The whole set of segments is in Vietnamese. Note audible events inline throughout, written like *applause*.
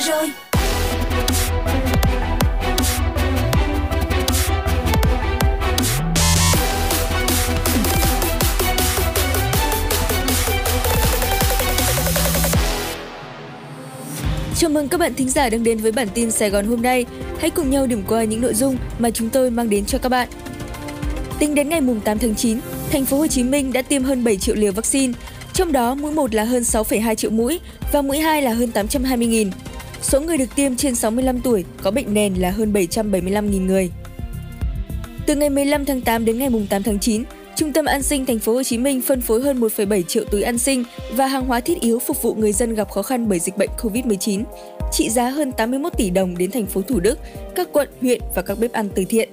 qua rồi Chào mừng các bạn thính giả đang đến với bản tin Sài Gòn hôm nay. Hãy cùng nhau điểm qua những nội dung mà chúng tôi mang đến cho các bạn. Tính đến ngày 8 tháng 9, thành phố Hồ Chí Minh đã tiêm hơn 7 triệu liều vaccine, trong đó mũi 1 là hơn 6,2 triệu mũi và mũi 2 là hơn 820.000. Số người được tiêm trên 65 tuổi có bệnh nền là hơn 775.000 người. Từ ngày 15 tháng 8 đến ngày 8 tháng 9, Trung tâm An sinh thành phố Hồ Chí Minh phân phối hơn 1,7 triệu túi an sinh và hàng hóa thiết yếu phục vụ người dân gặp khó khăn bởi dịch bệnh COVID-19, trị giá hơn 81 tỷ đồng đến thành phố Thủ Đức, các quận, huyện và các bếp ăn từ thiện.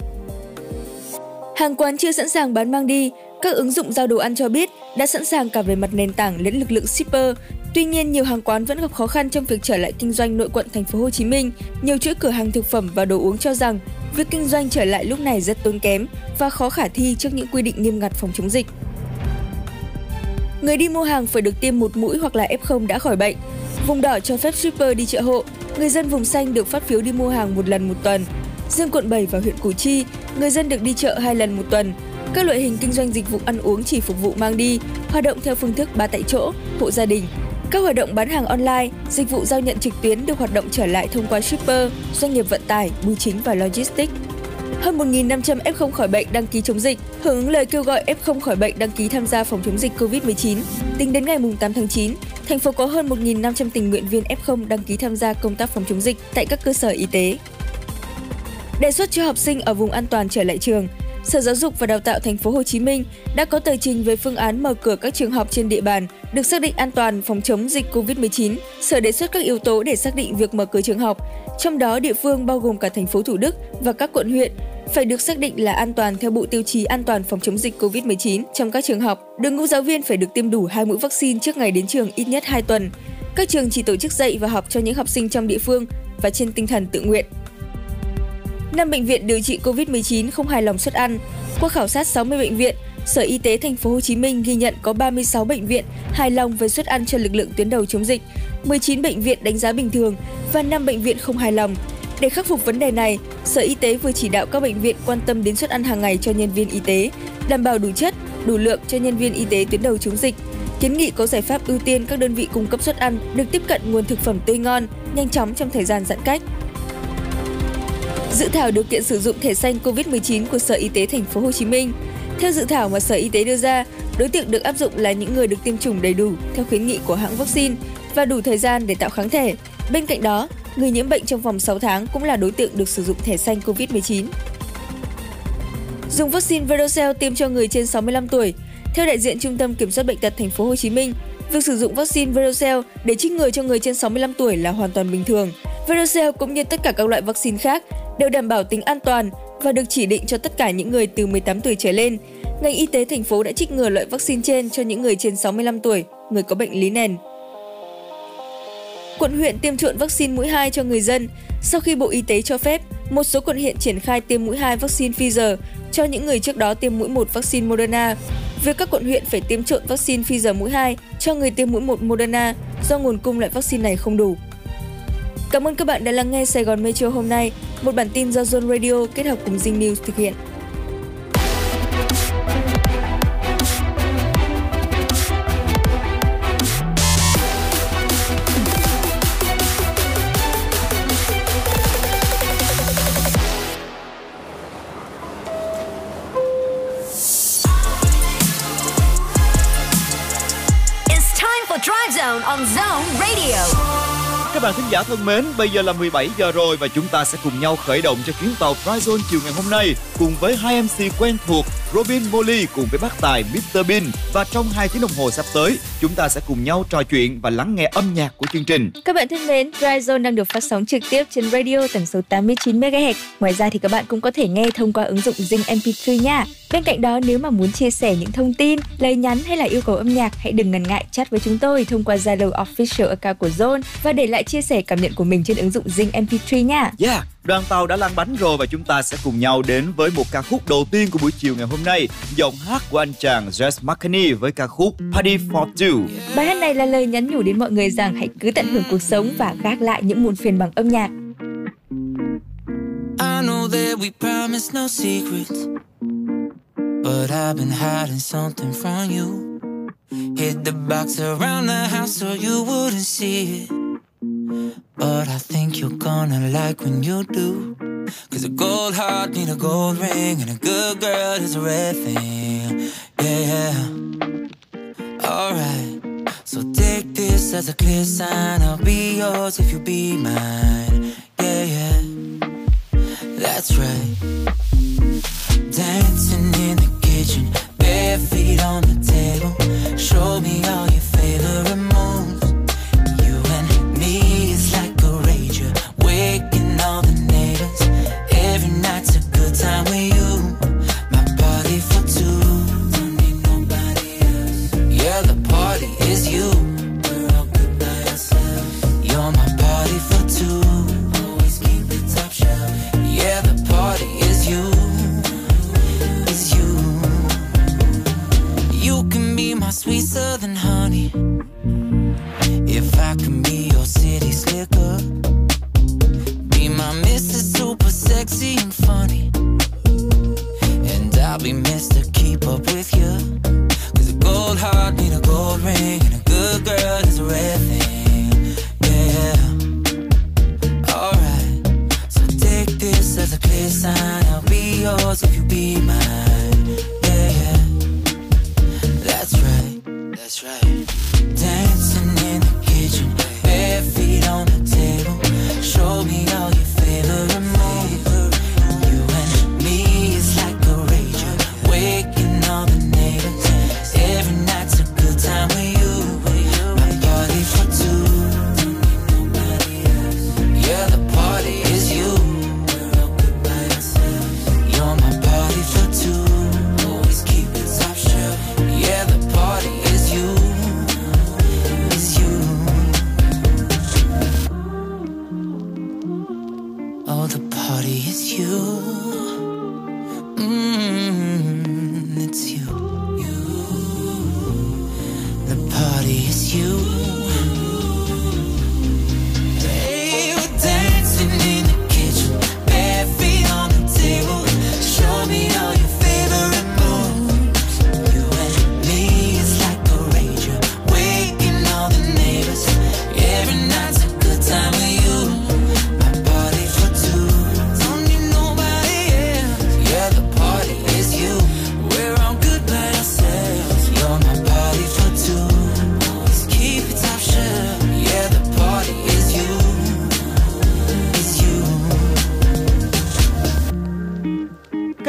Hàng quán chưa sẵn sàng bán mang đi, các ứng dụng giao đồ ăn cho biết đã sẵn sàng cả về mặt nền tảng lẫn lực lượng shipper. Tuy nhiên, nhiều hàng quán vẫn gặp khó khăn trong việc trở lại kinh doanh nội quận thành phố Hồ Chí Minh. Nhiều chuỗi cửa hàng thực phẩm và đồ uống cho rằng việc kinh doanh trở lại lúc này rất tốn kém và khó khả thi trước những quy định nghiêm ngặt phòng chống dịch. Người đi mua hàng phải được tiêm một mũi hoặc là F0 đã khỏi bệnh. Vùng đỏ cho phép shipper đi chợ hộ, người dân vùng xanh được phát phiếu đi mua hàng một lần một tuần. Riêng quận 7 và huyện Củ Chi, người dân được đi chợ hai lần một tuần. Các loại hình kinh doanh dịch vụ ăn uống chỉ phục vụ mang đi, hoạt động theo phương thức ba tại chỗ, hộ gia đình. Các hoạt động bán hàng online, dịch vụ giao nhận trực tuyến được hoạt động trở lại thông qua shipper, doanh nghiệp vận tải, bưu chính và logistics. Hơn 1.500 F0 khỏi bệnh đăng ký chống dịch, hưởng ứng lời kêu gọi F0 khỏi bệnh đăng ký tham gia phòng chống dịch COVID-19. Tính đến ngày 8 tháng 9, thành phố có hơn 1.500 tình nguyện viên F0 đăng ký tham gia công tác phòng chống dịch tại các cơ sở y tế. Đề xuất cho học sinh ở vùng an toàn trở lại trường, Sở Giáo dục và Đào tạo Thành phố Hồ Chí Minh đã có tờ trình về phương án mở cửa các trường học trên địa bàn được xác định an toàn phòng chống dịch COVID-19. Sở đề xuất các yếu tố để xác định việc mở cửa trường học, trong đó địa phương bao gồm cả thành phố Thủ Đức và các quận huyện phải được xác định là an toàn theo bộ tiêu chí an toàn phòng chống dịch COVID-19 trong các trường học. Đội ngũ giáo viên phải được tiêm đủ hai mũi vaccine trước ngày đến trường ít nhất 2 tuần. Các trường chỉ tổ chức dạy và học cho những học sinh trong địa phương và trên tinh thần tự nguyện. Năm bệnh viện điều trị COVID-19 không hài lòng suất ăn. Qua khảo sát 60 bệnh viện, Sở Y tế Thành phố Hồ Chí Minh ghi nhận có 36 bệnh viện hài lòng với suất ăn cho lực lượng tuyến đầu chống dịch, 19 bệnh viện đánh giá bình thường và 5 bệnh viện không hài lòng. Để khắc phục vấn đề này, Sở Y tế vừa chỉ đạo các bệnh viện quan tâm đến suất ăn hàng ngày cho nhân viên y tế, đảm bảo đủ chất, đủ lượng cho nhân viên y tế tuyến đầu chống dịch. Kiến nghị có giải pháp ưu tiên các đơn vị cung cấp suất ăn được tiếp cận nguồn thực phẩm tươi ngon, nhanh chóng trong thời gian giãn cách. Dự thảo điều kiện sử dụng thẻ xanh COVID-19 của Sở Y tế Thành phố Hồ Chí Minh. Theo dự thảo mà Sở Y tế đưa ra, đối tượng được áp dụng là những người được tiêm chủng đầy đủ theo khuyến nghị của hãng vaccine và đủ thời gian để tạo kháng thể. Bên cạnh đó, người nhiễm bệnh trong vòng 6 tháng cũng là đối tượng được sử dụng thẻ xanh COVID-19. Dùng vaccine Verocell tiêm cho người trên 65 tuổi. Theo đại diện Trung tâm Kiểm soát bệnh tật Thành phố Hồ Chí Minh, việc sử dụng vaccine Verocell để trích ngừa cho người trên 65 tuổi là hoàn toàn bình thường. Verocell cũng như tất cả các loại vaccine khác đều đảm bảo tính an toàn và được chỉ định cho tất cả những người từ 18 tuổi trở lên. Ngành y tế thành phố đã trích ngừa loại vaccine trên cho những người trên 65 tuổi, người có bệnh lý nền. Quận huyện tiêm trộn vaccine mũi 2 cho người dân. Sau khi Bộ Y tế cho phép, một số quận huyện triển khai tiêm mũi 2 vaccine Pfizer cho những người trước đó tiêm mũi 1 vaccine Moderna. Việc các quận huyện phải tiêm trộn vaccine Pfizer mũi 2 cho người tiêm mũi 1 Moderna do nguồn cung loại vaccine này không đủ. Cảm ơn các bạn đã lắng nghe Sài Gòn Metro hôm nay, một bản tin do Zone Radio kết hợp cùng Zing News thực hiện. Bạn thính giả thân mến, bây giờ là 17 giờ rồi và chúng ta sẽ cùng nhau khởi động cho chuyến tàu Fryzone chiều ngày hôm nay cùng với hai MC quen thuộc Robin Molly cùng với bác tài Mr Bean và trong hai tiếng đồng hồ sắp tới chúng ta sẽ cùng nhau trò chuyện và lắng nghe âm nhạc của chương trình. Các bạn thân mến, Dryzone đang được phát sóng trực tiếp trên radio tần số 89 MHz. Ngoài ra thì các bạn cũng có thể nghe thông qua ứng dụng Zing MP3 nha. Bên cạnh đó nếu mà muốn chia sẻ những thông tin, lời nhắn hay là yêu cầu âm nhạc, hãy đừng ngần ngại chat với chúng tôi thông qua Zalo official account của Zone và để lại chia sẻ cảm nhận của mình trên ứng dụng Zing MP3 nha. Yeah, đoàn tàu đã lăn bánh rồi và chúng ta sẽ cùng nhau đến với một ca khúc đầu tiên của buổi chiều ngày hôm nay. Giọng hát của anh chàng Jess McCartney với ca khúc Party for Two. Bài hát này là lời nhắn nhủ đến mọi người rằng hãy cứ tận hưởng cuộc sống và gác lại những muộn phiền bằng âm nhạc. I know that we promised no secrets, but I've been hiding something from you. Hid the box around the house so you wouldn't see it. But I think you're gonna like when you do. Cause a gold heart need a gold ring, and a good girl is a red thing. Yeah, yeah. Alright. So take this as a clear sign. I'll be yours if you be mine. Yeah, yeah. That's right. Dancing in the kitchen, bare feet on the table. Show me all your favorite time with you. My party for two, don't need nobody else. Yeah, the party is you. We're all good by ourselves. You're my party for two. Always keep it top shelf. Yeah, the party is you. Is you. You can be my sweet southern honey. If I can be your city slicker. Be my Mr. Super Sexy and funny. Girl is a red thing. Yeah. Alright. So take this as a clear sign. I'll be yours if you be mine. Yeah. That's right. That's right. Is you.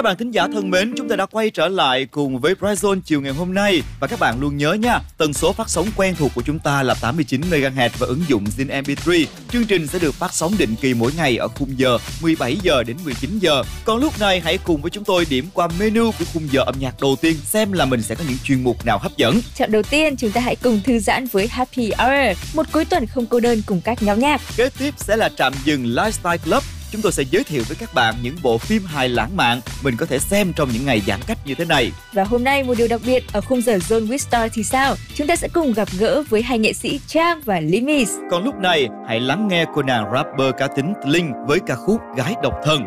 Bạn thính giả thân mến, chúng ta đã quay trở lại cùng với Bryzone chiều ngày hôm nay và các bạn luôn nhớ nha, tần số phát sóng quen thuộc của chúng ta là 89 MHz và ứng dụng Zin MP3. Chương trình sẽ được phát sóng định kỳ mỗi ngày ở khung giờ 17 giờ đến 19 giờ. Còn lúc này hãy cùng với chúng tôi điểm qua menu của khung giờ âm nhạc đầu tiên xem là mình sẽ có những chuyên mục nào hấp dẫn. Chọn đầu tiên, chúng ta hãy cùng thư giãn với Happy Hour, một cuối tuần không cô đơn cùng các nhóm nhạc. Kế tiếp sẽ là trạm dừng Lifestyle Club. Chúng tôi sẽ giới thiệu với các bạn những bộ phim hài lãng mạn mình có thể xem trong những ngày giãn cách như thế này. Và hôm nay một điều đặc biệt ở khung giờ Zone with Star thì sao? Chúng ta sẽ cùng gặp gỡ với hai nghệ sĩ Trang và Limis. Còn lúc này, hãy lắng nghe cô nàng rapper cá tính Linh với ca khúc Gái độc thân.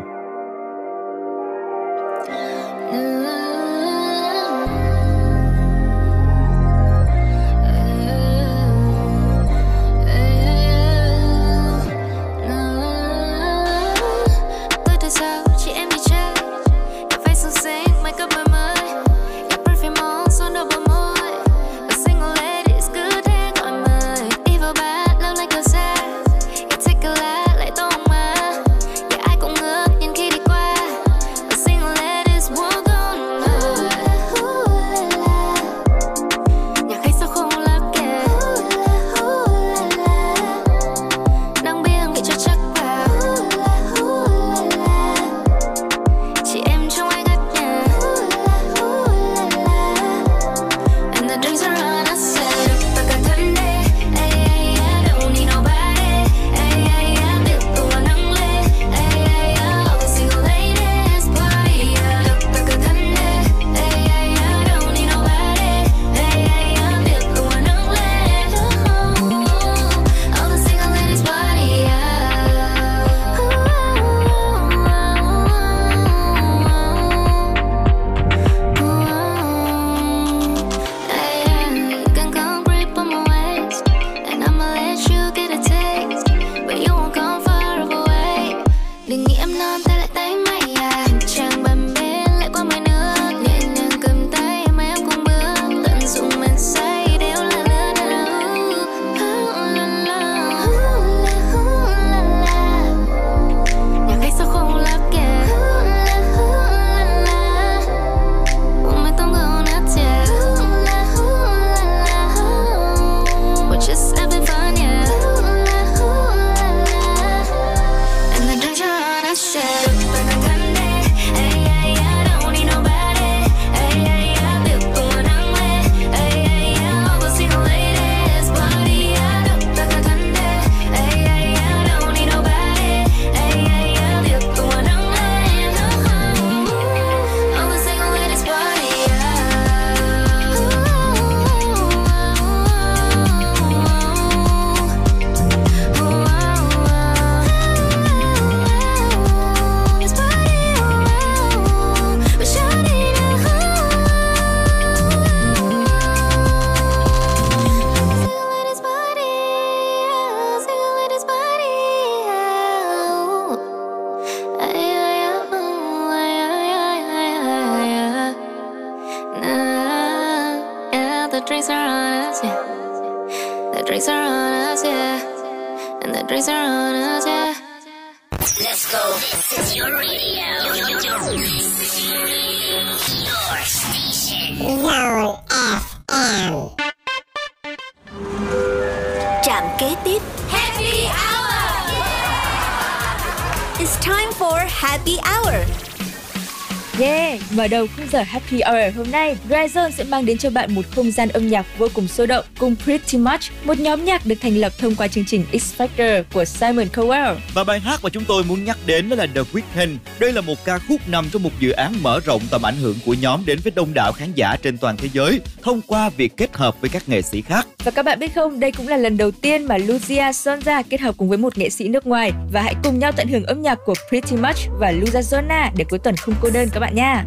Mở đầu khung giờ Happy Hour hôm nay, Dryzone sẽ mang đến cho bạn một không gian âm nhạc vô cùng sôi động cùng Pretty Much, một nhóm nhạc được thành lập thông qua chương trình X Factor của Simon Cowell. Và bài hát mà chúng tôi muốn nhắc đến đó là The Weeknd. Đây là một ca khúc nằm trong một dự án mở rộng tầm ảnh hưởng của nhóm đến với đông đảo khán giả trên toàn thế giới thông qua việc kết hợp với các nghệ sĩ khác. Và các bạn biết không, đây cũng là lần đầu tiên mà Lucia Sonza kết hợp cùng với một nghệ sĩ nước ngoài và hãy cùng nhau tận hưởng âm nhạc của Pretty Much và Luzazona để cuối tuần không cô đơn các bạn nha.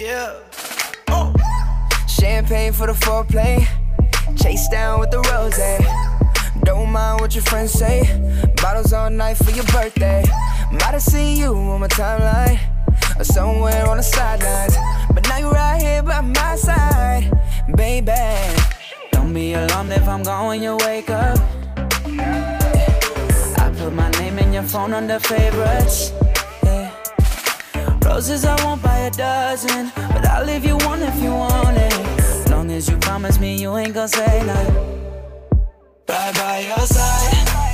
Yeah. Oh. Champagne for the foreplay. Chase down with the rose. Don't mind what your friends say. Bottles all night for your birthday. Might have seen you on my timeline. Or somewhere on the sidelines. But now you're right here by my side. Baby. Don't be alarmed if I'm gone you wake up. I put my name in your phone under favorites. Roses I won't buy a dozen, but I'll leave you one if you want it. Long as you promise me you ain't gonna say nothing. Right by your side,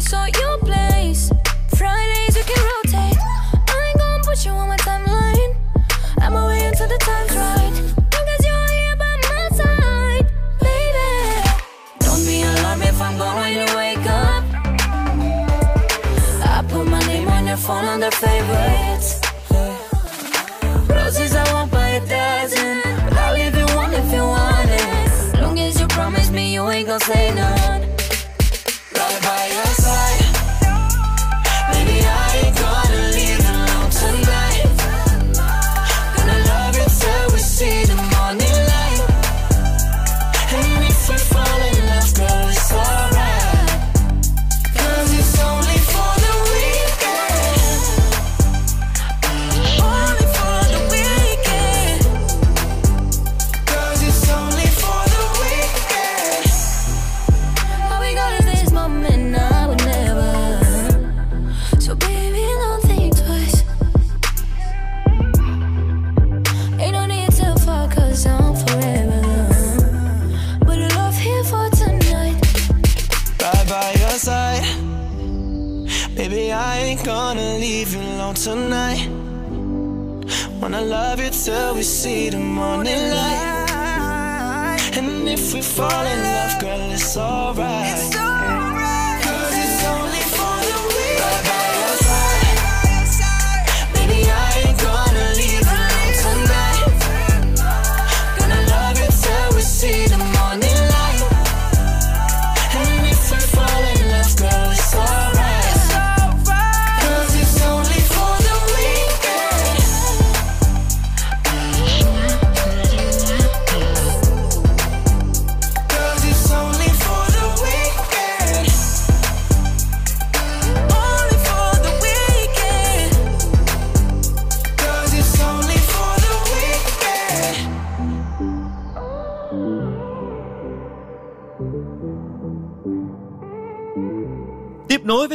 place your place? Fridays we can rotate. I ain't gonna put you on my timeline. I'm away until the time's right. Long as you're here by my side, baby. Don't be alarmed if I'm when you wake up. I put my name on your phone under favorites. Roses I won't buy a dozen, but I'll leave you one if you want it. Long as you promise me you ain't gon' say none. Your side. Baby, I ain't gonna leave you alone tonight. Wanna love you till we see the morning light. And if we fall in love, girl, it's alright.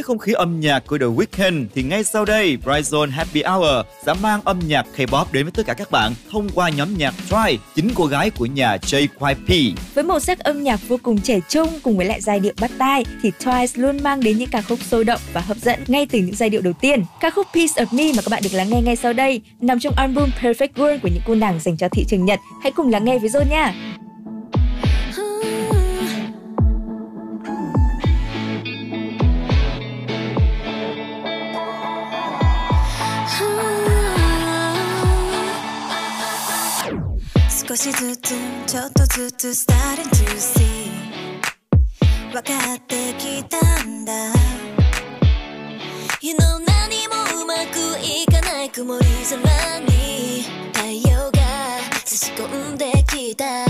Không khí âm nhạc của The Weeknd thì ngay sau đây Bryson Happy Hour sẽ mang âm nhạc K-pop đến với tất cả các bạn thông qua nhóm nhạc Try, chính cô gái của nhà JYP. Với màu sắc âm nhạc vô cùng trẻ trung cùng với lại giai điệu bắt tai thì Twice luôn mang đến những ca khúc sôi động và hấp dẫn ngay từ những giai điệu đầu tiên. Ca khúc Piece of Me mà các bạn được lắng nghe ngay sau đây nằm trong album Perfect World của những cô nàng dành cho thị trường Nhật. Hãy cùng lắng nghe với John nha. 少しずつちょっとずつ starting to see 分かってきたんだ。You know 何もうまくいかない曇り空に。太陽が差し込んできた。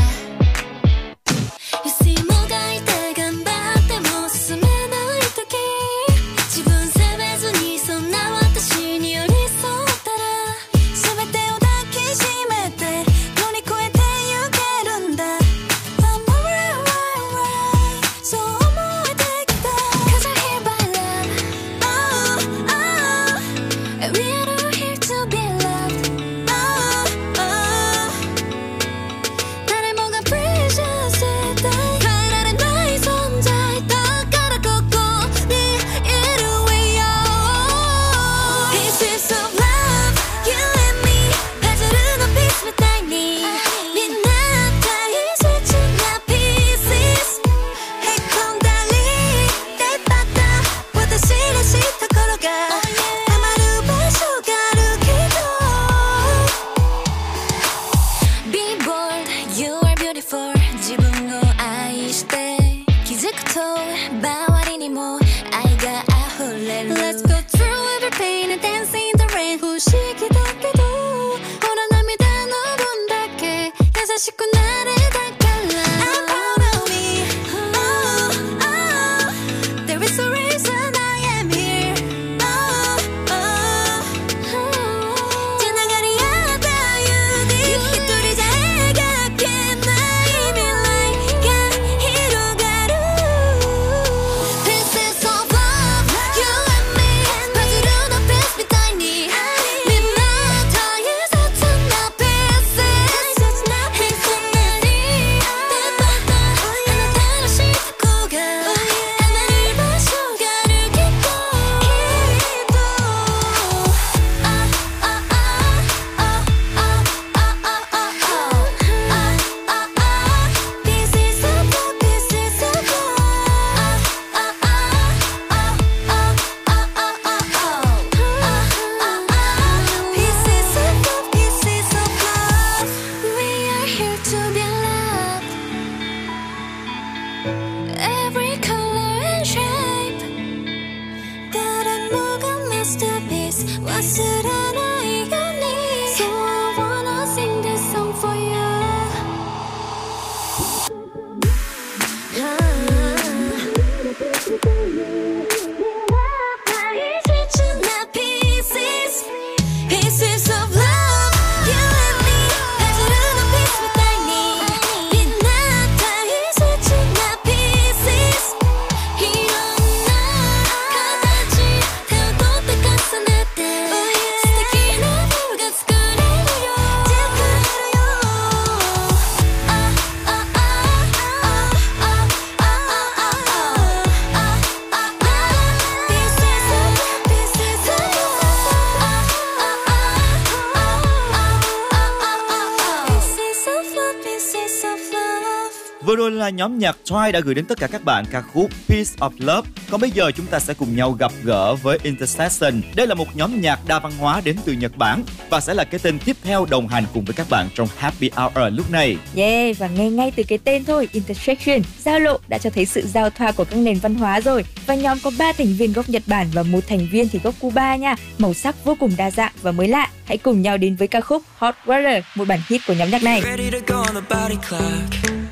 Nhóm nhạc Twice đã gửi đến tất cả các bạn ca khúc Piece of Love. Còn bây giờ chúng ta sẽ cùng nhau gặp gỡ với Intersection. Đây là một nhóm nhạc đa văn hóa đến từ Nhật Bản và sẽ là cái tên tiếp theo đồng hành cùng với các bạn trong Happy Hour lúc này. Yeah, và nghe ngay từ cái tên thôi, Intersection, giao lộ đã cho thấy sự giao thoa của các nền văn hóa rồi. Và nhóm có 3 thành viên gốc Nhật Bản và một thành viên thì gốc Cuba nha. Màu sắc vô cùng đa dạng và mới lạ. Hãy cùng nhau đến với ca khúc Hot Water, một bản hit của nhóm nhạc này. Ready to go on the body clock.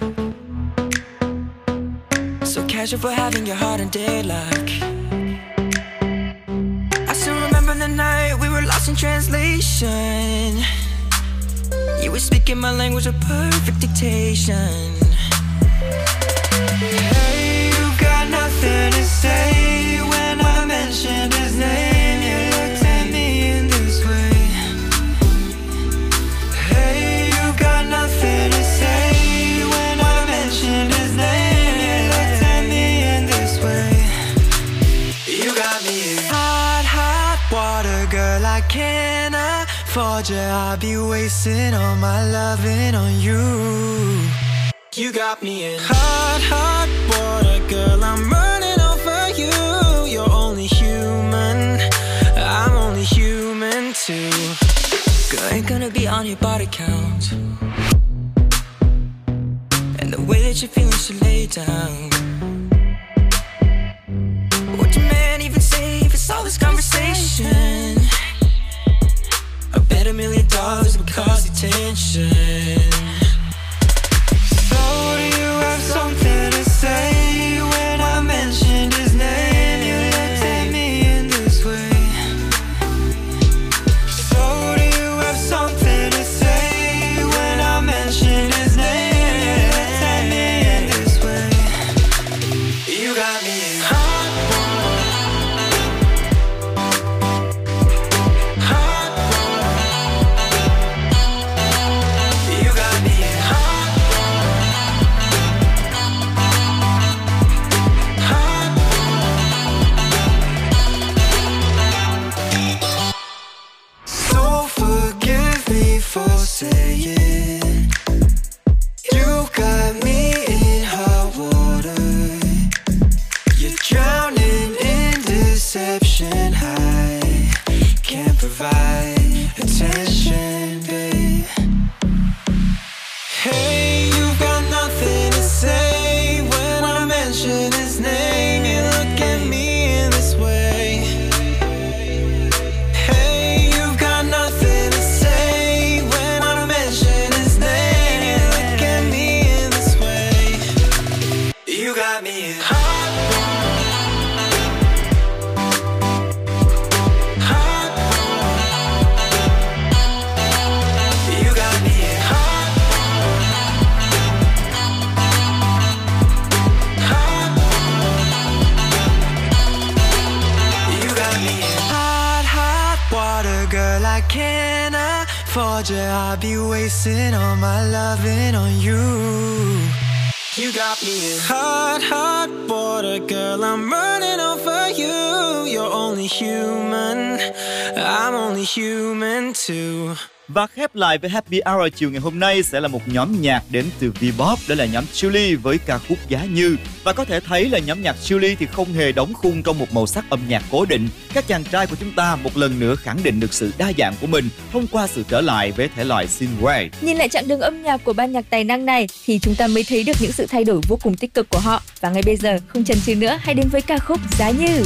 Casual for having your heart in daylight. I still remember the night we were lost in translation. You were speaking my language of perfect dictation. Hey, you got nothing to say I'd be wasting all my loving on you. You got me in hot, hot water, girl, I'm running over you. You're only human, I'm only human too. Girl, ain't gonna be on your body count. And the way that you're feeling, so lay down. Would your man even say if it's all this conversation? I bet a million dollars because attention. Và khép lại với Happy Hour chiều ngày hôm nay sẽ là một nhóm nhạc đến từ V-pop, đó là nhóm Chillies với ca khúc Giá Như. Và có thể thấy là nhóm nhạc Chillies thì không hề đóng khung trong một màu sắc âm nhạc cố định. Các chàng trai của chúng ta một lần nữa khẳng định được sự đa dạng của mình thông qua sự trở lại với thể loại synthwave. Nhìn lại chặng đường âm nhạc của ban nhạc tài năng này thì chúng ta mới thấy được những sự thay đổi vô cùng tích cực của họ. Và ngay bây giờ, không chần chừ nữa, hãy đến với ca khúc Giá Như.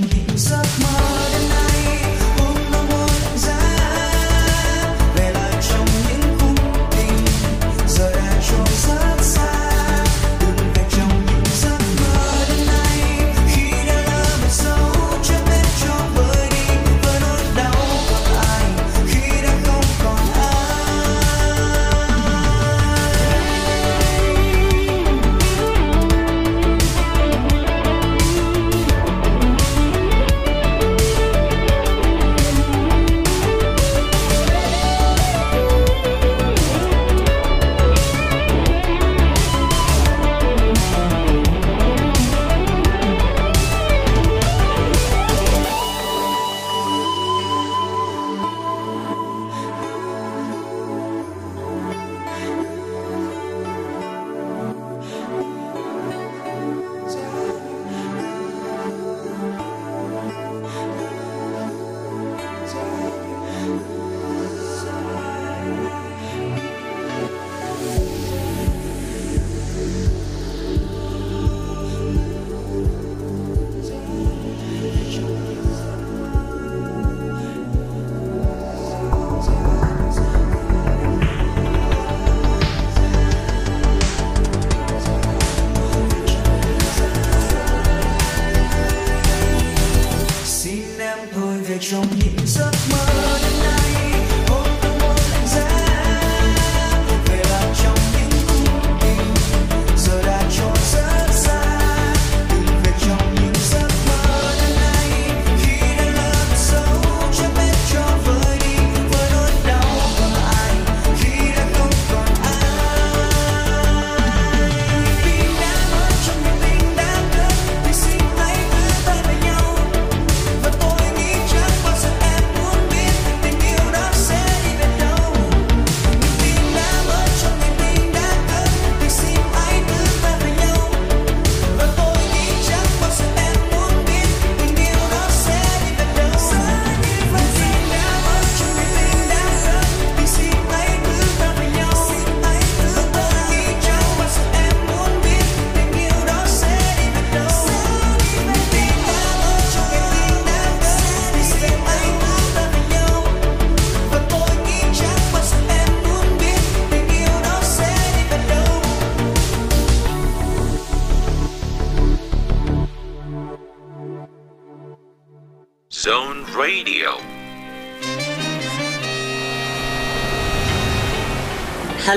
thành hiện giấc mơ đêm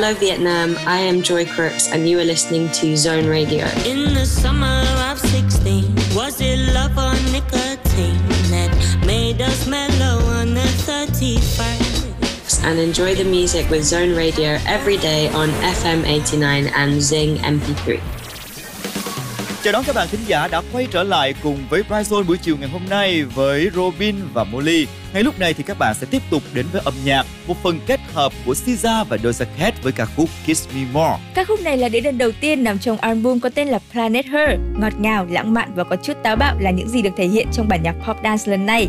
Hello, Vietnam. I am Joy Crooks, and you are listening to Zone Radio. In the summer of 16, was it love or nicotine that made us mellow on the 31st? And enjoy the music with Zone Radio every day on FM 89 and Zing MP3. Chào đón các bạn khán giả đã quay trở lại cùng với Brightson buổi chiều ngày hôm nay với Robin và Molly. Ngay lúc này thì các bạn sẽ tiếp tục đến với âm nhạc, một phần kết hợp của SZA và Doja Cat với ca khúc Kiss Me More. Ca khúc này là đĩa đơn đầu tiên nằm trong album có tên là Planet Her. Ngọt ngào, lãng mạn và có chút táo bạo là những gì được thể hiện trong bản nhạc pop dance lần này.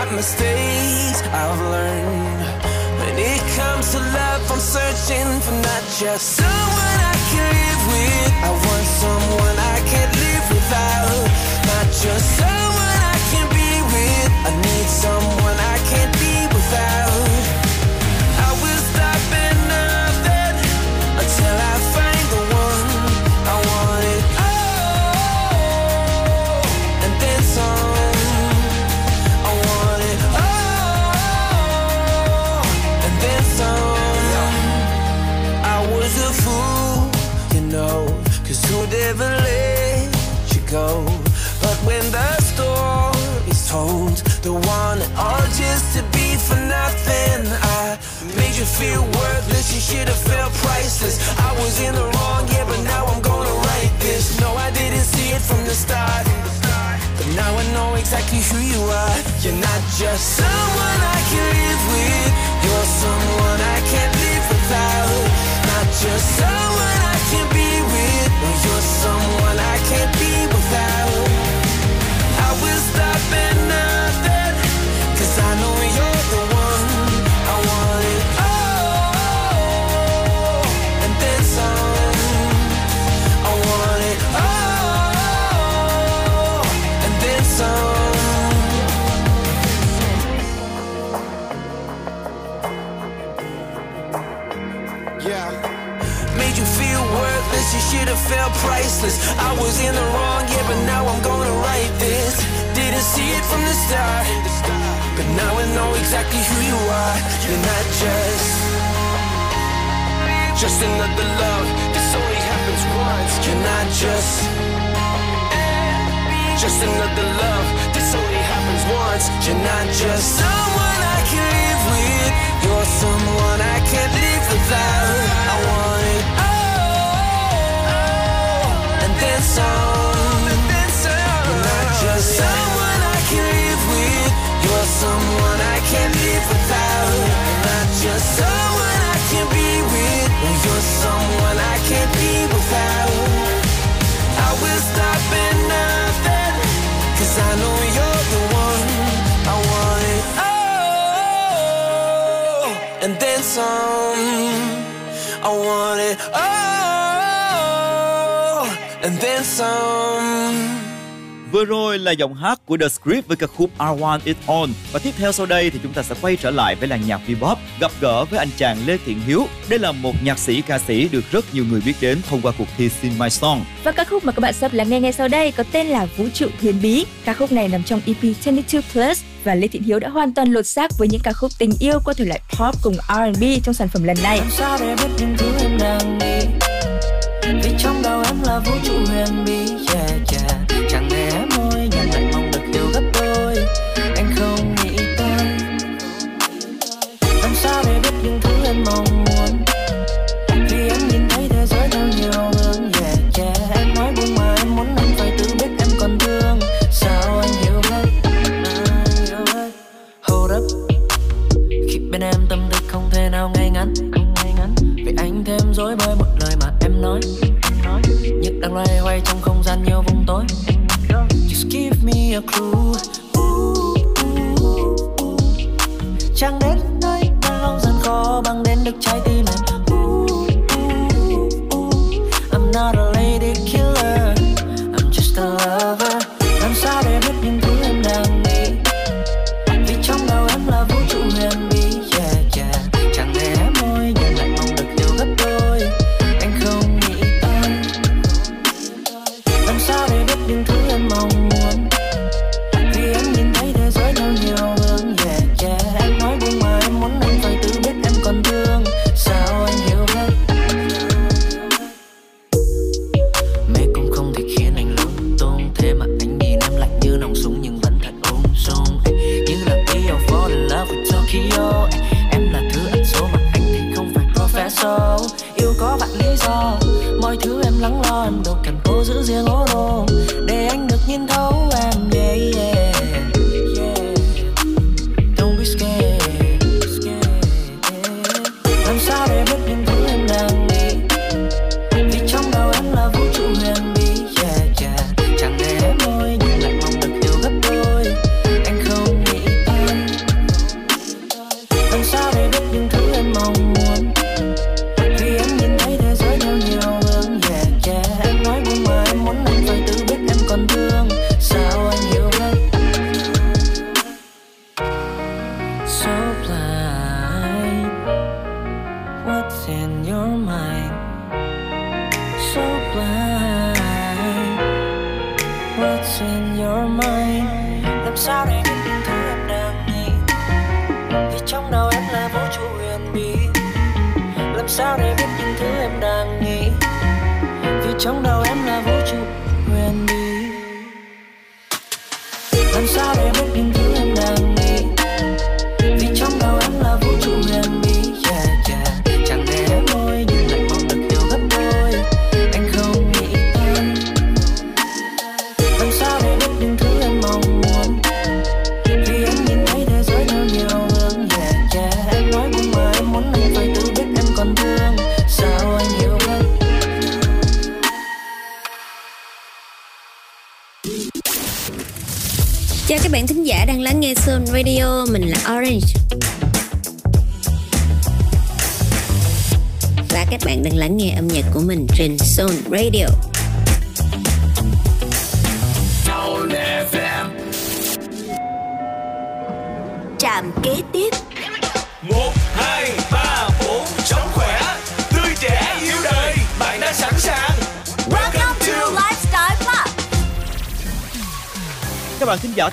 My mistakes I've learned. When it comes to love, I'm searching for not just someone I can live with. I want someone I can't live without. Not just someone I can be with. I need someone. giọng hát của The Script với ca khúc I Want It On. Và tiếp theo sau đây thì chúng ta sẽ quay trở lại với làng nhạc bebop, gặp gỡ với anh chàng Lê Thiện Hiếu. Đây là một nhạc sĩ ca sĩ được rất nhiều người biết đến thông qua cuộc thi Sing My Song. Và ca khúc mà các bạn sắp lắng nghe ngay sau đây có tên là Vũ trụ huyền bí. Ca khúc này nằm trong EP 22 Plus và Lê Thiện Hiếu đã hoàn toàn lột xác với những ca khúc tình yêu qua thể loại pop cùng R&B trong sản phẩm lần này. Làm sao để biết những thứ em đang nghĩ? Vì trong đầu em là vũ trụ huyền bí, yeah, yeah. chẳng hề em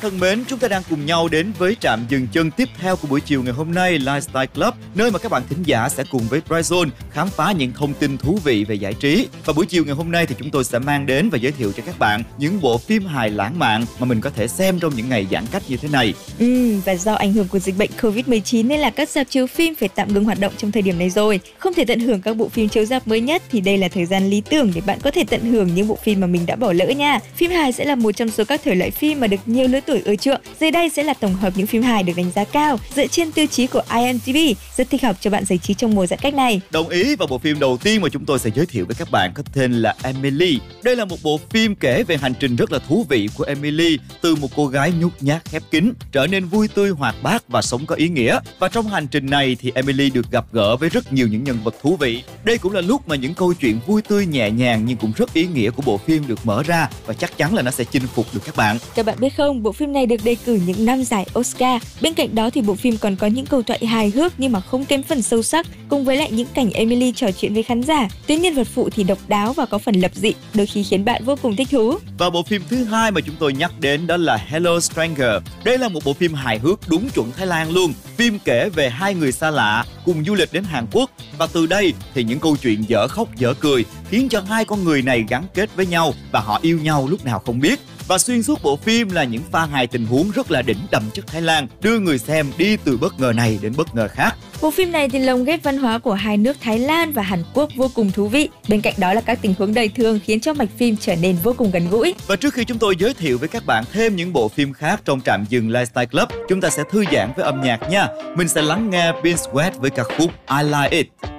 thân mến, chúng ta đang cùng nhau đến với trạm dừng chân tiếp theo của buổi chiều ngày hôm nay Lifestyle Club, nơi mà các bạn thính giả sẽ cùng với Bryzone khám phá những thông tin thú vị về giải trí. Và buổi chiều ngày hôm nay thì chúng tôi sẽ mang đến và giới thiệu cho các bạn những bộ phim hài lãng mạn mà mình có thể xem trong những ngày giãn cách như thế này. Ừ, và do ảnh hưởng của dịch bệnh Covid-19 nên là các dạp chiếu phim phải tạm ngừng hoạt động trong thời điểm này rồi. Không thể tận hưởng các bộ phim chiếu rạp mới nhất thì đây là thời gian lý tưởng để bạn có thể tận hưởng những bộ phim mà mình đã bỏ lỡ nha. Phim hài sẽ là một trong số các thể loại phim mà được nhiều lứa tuổi ưa chuộng. Dưới đây sẽ là tổng hợp những phim hài được đánh giá cao dựa trên tiêu chí của IMDb, rất thích hợp cho bạn giải trí trong mùa giãn cách này. Đồng ý và bộ phim đầu tiên mà chúng tôi sẽ giới thiệu với các bạn có tên là Emily. Đây là một bộ phim kể về hành trình rất là thú vị của Emily từ một cô gái nhút nhát khép kín trở nên vui tươi hoạt bát và sống có ý nghĩa. Và trong hành trình này thì Emily được gặp gỡ với rất nhiều những nhân vật thú vị. Đây cũng là lúc mà những câu chuyện vui tươi nhẹ nhàng nhưng cũng rất ý nghĩa của bộ phim được mở ra và chắc chắn là nó sẽ chinh phục được các bạn. Các bạn biết không, bộ phim này được đề cử những năm giải Oscar. Bên cạnh đó thì bộ phim còn có những câu thoại hài hước nhưng mà không kém phần sâu sắc, cùng với lại những cảnh Emily trò chuyện với khán giả. Tuyến nhân vật phụ thì độc đáo và có phần lập dị, đôi khi khiến bạn vô cùng thích thú. Và bộ phim thứ hai mà chúng tôi nhắc đến đó là Hello Stranger. Đây là một bộ phim hài hước đúng chuẩn Thái Lan luôn. Phim kể về hai người xa lạ cùng du lịch đến Hàn Quốc và từ đây thì những câu chuyện dở khóc dở cười khiến cho hai con người này gắn kết với nhau và họ yêu nhau lúc nào không biết. Và xuyên suốt bộ phim là những pha hài tình huống rất là đỉnh đậm chất Thái Lan, đưa người xem đi từ bất ngờ này đến bất ngờ khác. Bộ phim này thì lồng ghép văn hóa của hai nước Thái Lan và Hàn Quốc vô cùng thú vị. Bên cạnh đó là các tình huống đời thường khiến cho mạch phim trở nên vô cùng gần gũi. Và trước khi chúng tôi giới thiệu với các bạn thêm những bộ phim khác trong trạm dừng Lifestyle Club, chúng ta sẽ thư giãn với âm nhạc nha. Mình sẽ lắng nghe Prince West với ca khúc I Like It.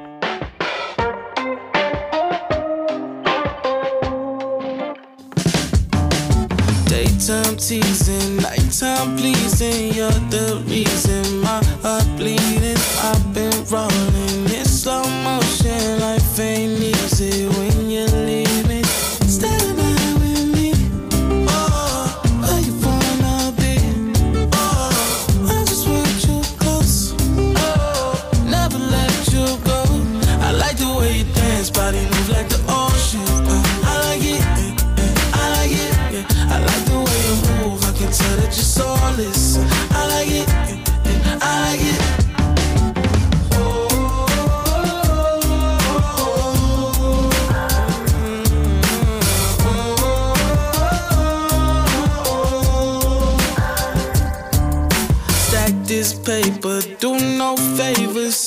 Daytime teasing, nighttime pleasing. You're the reason my heart bleeding. I've been rolling in slow motion. Life ain't easy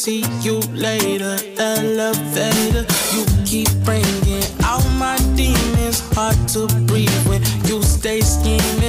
See you later, elevator. You keep bringing out my demons. Hard to breathe when you stay scheming.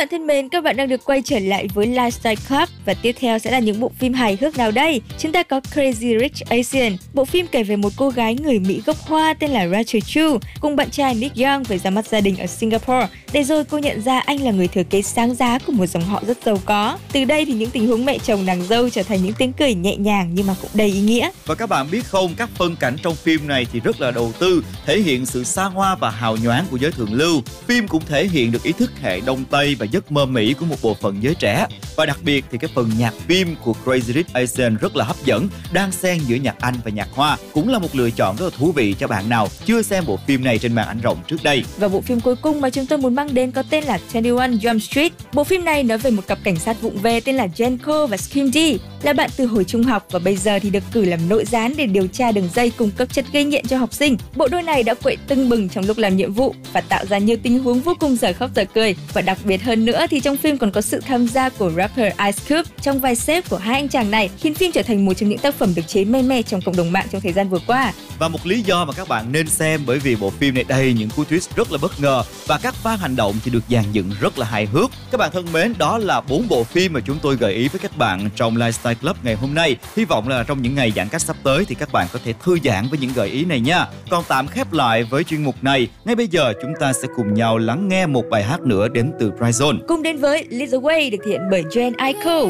Bạn thân mến, các bạn đang được quay trở lại với Lifestyle Club và tiếp theo sẽ là những bộ phim hài hước nào đây? Chúng ta có Crazy Rich Asian, bộ phim kể về một cô gái người Mỹ gốc Hoa tên là Rachel Chu cùng bạn trai Nick Young phải ra mắt gia đình ở Singapore. Để rồi cô nhận ra anh là người thừa kế sáng giá của một dòng họ rất giàu có. Từ đây thì những tình huống mẹ chồng nàng dâu trở thành những tiếng cười nhẹ nhàng nhưng mà cũng đầy ý nghĩa. Và các bạn biết không, các phân cảnh trong phim này thì rất là đầu tư, thể hiện sự xa hoa và hào nhoáng của giới thượng lưu. Phim cũng thể hiện được ý thức hệ Đông Tây và giấc mơ Mỹ của một bộ phận giới trẻ. Và đặc biệt thì cái phần nhạc phim của Crazy Rich Asian rất là hấp dẫn, đang xen giữa nhạc Anh và nhạc Hoa, cũng là một lựa chọn rất là thú vị cho bạn nào chưa xem bộ phim này trên màn ảnh rộng trước đây. Và bộ phim cuối cùng mà chúng tôi muốn mang đến có tên là 21 Jump Street. Bộ phim này nói về một cặp cảnh sát vụng về tên là Jenko và Kim D, là bạn từ hồi trung học và bây giờ thì được cử làm nội gián để điều tra đường dây cung cấp chất gây nghiện cho học sinh. Bộ đôi này đã quậy tưng bừng trong lúc làm nhiệm vụ và tạo ra nhiều tình huống vô cùng dở khóc dở cười. Và đặc biệt hơn nữa thì trong phim còn có sự tham gia của rapper Ice Cube trong vai sếp của hai anh chàng này, khiến phim trở thành một trong những tác phẩm được chế mê mê trong cộng đồng mạng trong thời gian vừa qua. Và một lý do mà các bạn nên xem bởi vì bộ phim này đầy những cú twist rất là bất ngờ và các pha hành động thì được dàn dựng rất là hài hước. Các bạn thân mến, đó là bốn bộ phim mà chúng tôi gợi ý với các bạn trong Lifestyle Club ngày hôm nay. Hy vọng là trong những ngày giãn cách sắp tới thì các bạn có thể thư giãn với những gợi ý này nha. Còn tạm khép lại với chuyên mục này, ngay bây giờ chúng ta sẽ cùng nhau lắng nghe một bài hát nữa đến từ Prizone. Cùng đến với Little Way được thể hiện bởi Jen Aiko.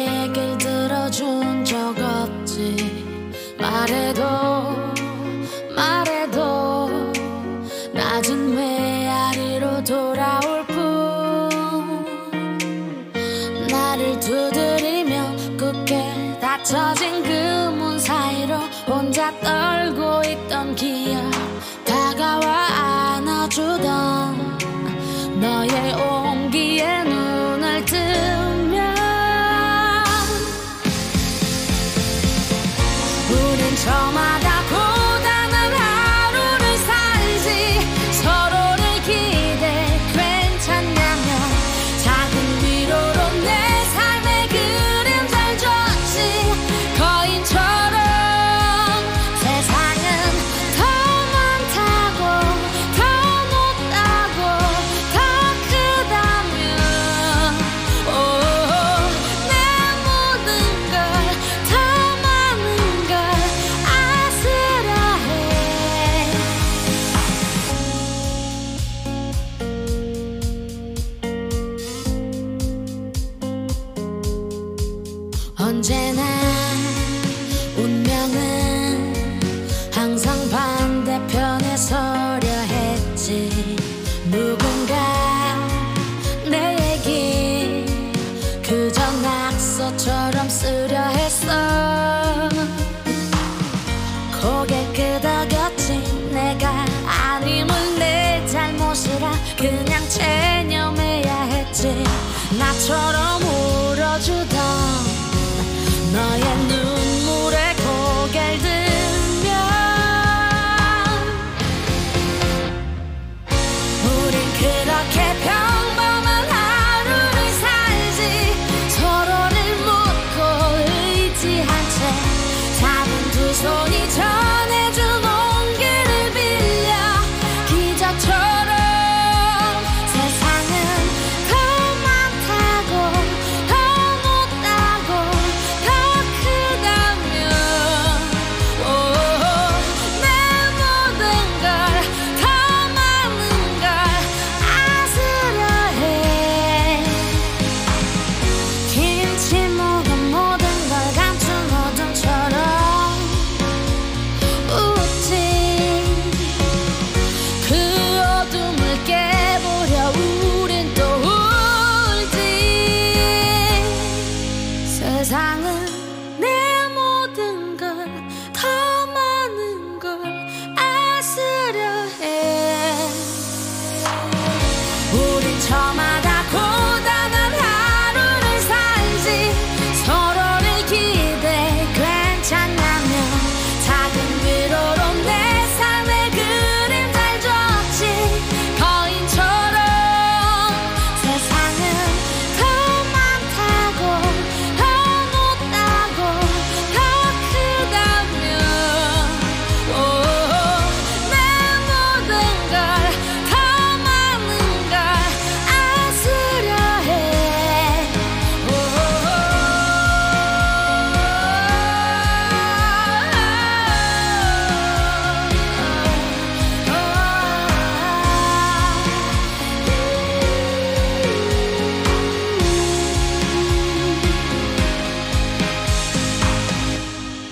세상은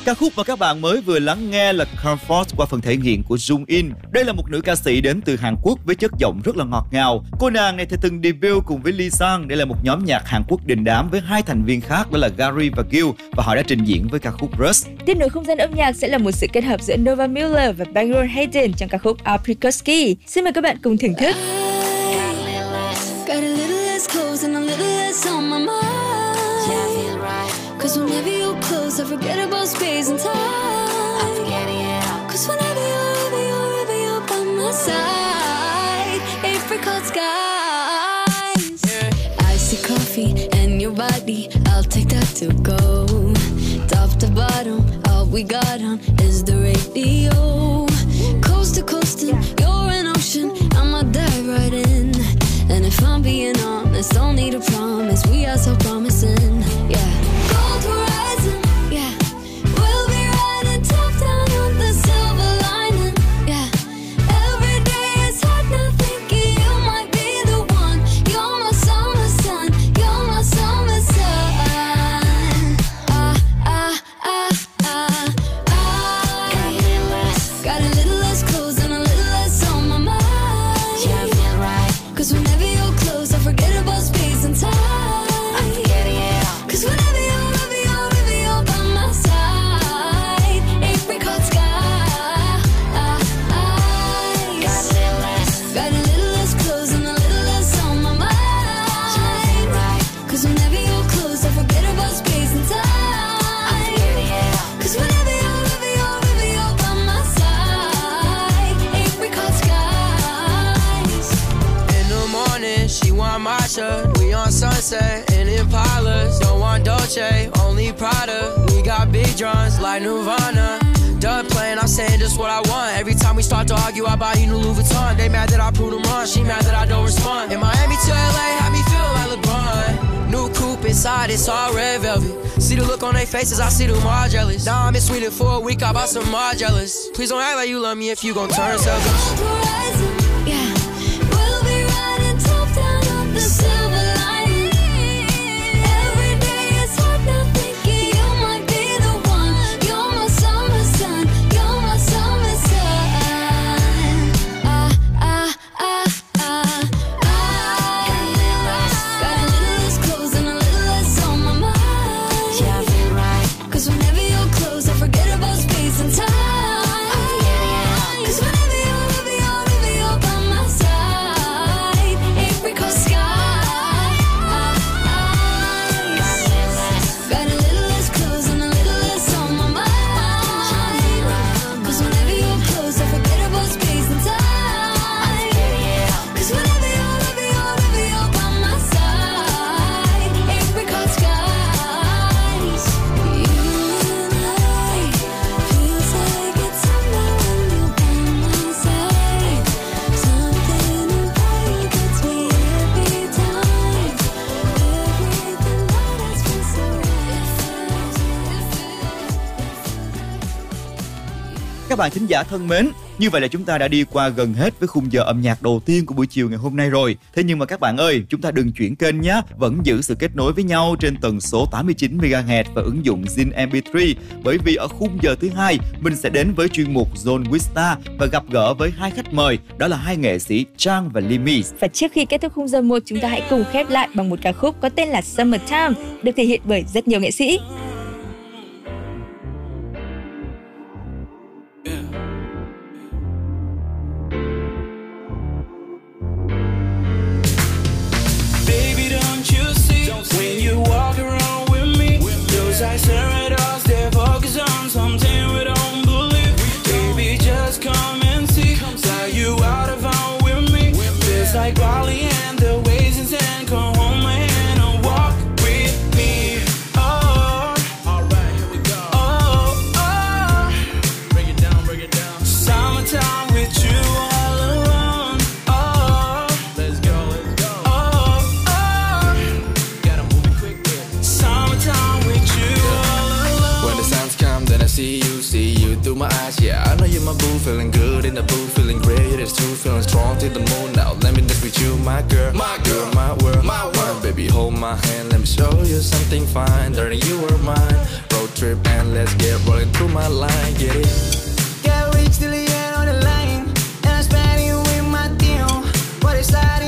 Ca khúc mà các bạn mới vừa lắng nghe là Comfort qua phần thể hiện của Jung In. Đây là một nữ ca sĩ đến từ Hàn Quốc với chất giọng rất là ngọt ngào. Cô nàng này thì từng debut cùng với Lee Sang. Đây là một nhóm nhạc Hàn Quốc đình đám với hai thành viên khác đó là Gary và Gil và họ đã trình diễn với ca khúc Rush. Tiếp nối không gian âm nhạc sẽ là một sự kết hợp giữa Nova Miller và Bangor Hayden trong ca khúc Apricot Ski. Xin mời các bạn cùng thưởng thức. Got a little less clothes and a little Cause whenever you're close, I forget about space and time. I forget it. Cause whenever you're, ever you're, ever you're by my side, apricot skies. Icy coffee and your body, I'll take that to go. Top to bottom, all we got on is the radio. Coast to coast, and you're an ocean, I'ma dive right in. And if I'm being honest, don't need a promise. We are so sunset in Impalas. Don't want Dolce, only Prada. We got big drums like Nirvana. Done playing, I'm saying just what I want. Every time we start to argue, I buy you new Louis Vuitton. They mad that I prove them wrong. She mad that I don't respond. In Miami to LA, had me feel like LeBron. New coupe inside, it's all red velvet. See the look on their faces, I see them all jealous. Now I'm in Sweden for a week, I bought some more jealous. Please don't act like you love me if you gon' turn selfish. Yeah, we'll be riding top down on the silver bạn thính giả thân mến, như vậy là chúng ta đã đi qua gần hết với khung giờ âm nhạc đầu tiên của buổi chiều ngày hôm nay rồi. Thế nhưng mà các bạn ơi, chúng ta đừng chuyển kênh nhé, vẫn giữ sự kết nối với nhau trên tần số 89 MHz và ứng dụng Zin MP3 bởi vì ở khung giờ thứ hai mình sẽ đến với chuyên mục Zone Wista và gặp gỡ với hai khách mời, đó là hai nghệ sĩ Trang và Limi. Và trước khi kết thúc khung giờ 1, chúng ta hãy cùng khép lại bằng một ca khúc có tên là Summertime, được thể hiện bởi rất nhiều nghệ sĩ. Sarah. My girl, my girl, my world, my world. Baby, hold my hand, let me show you something fine. Darling, you were mine. Road trip and let's get rolling through my line. Get it? Get rich till the end on the line. And I'm spending with my team. But it's sliding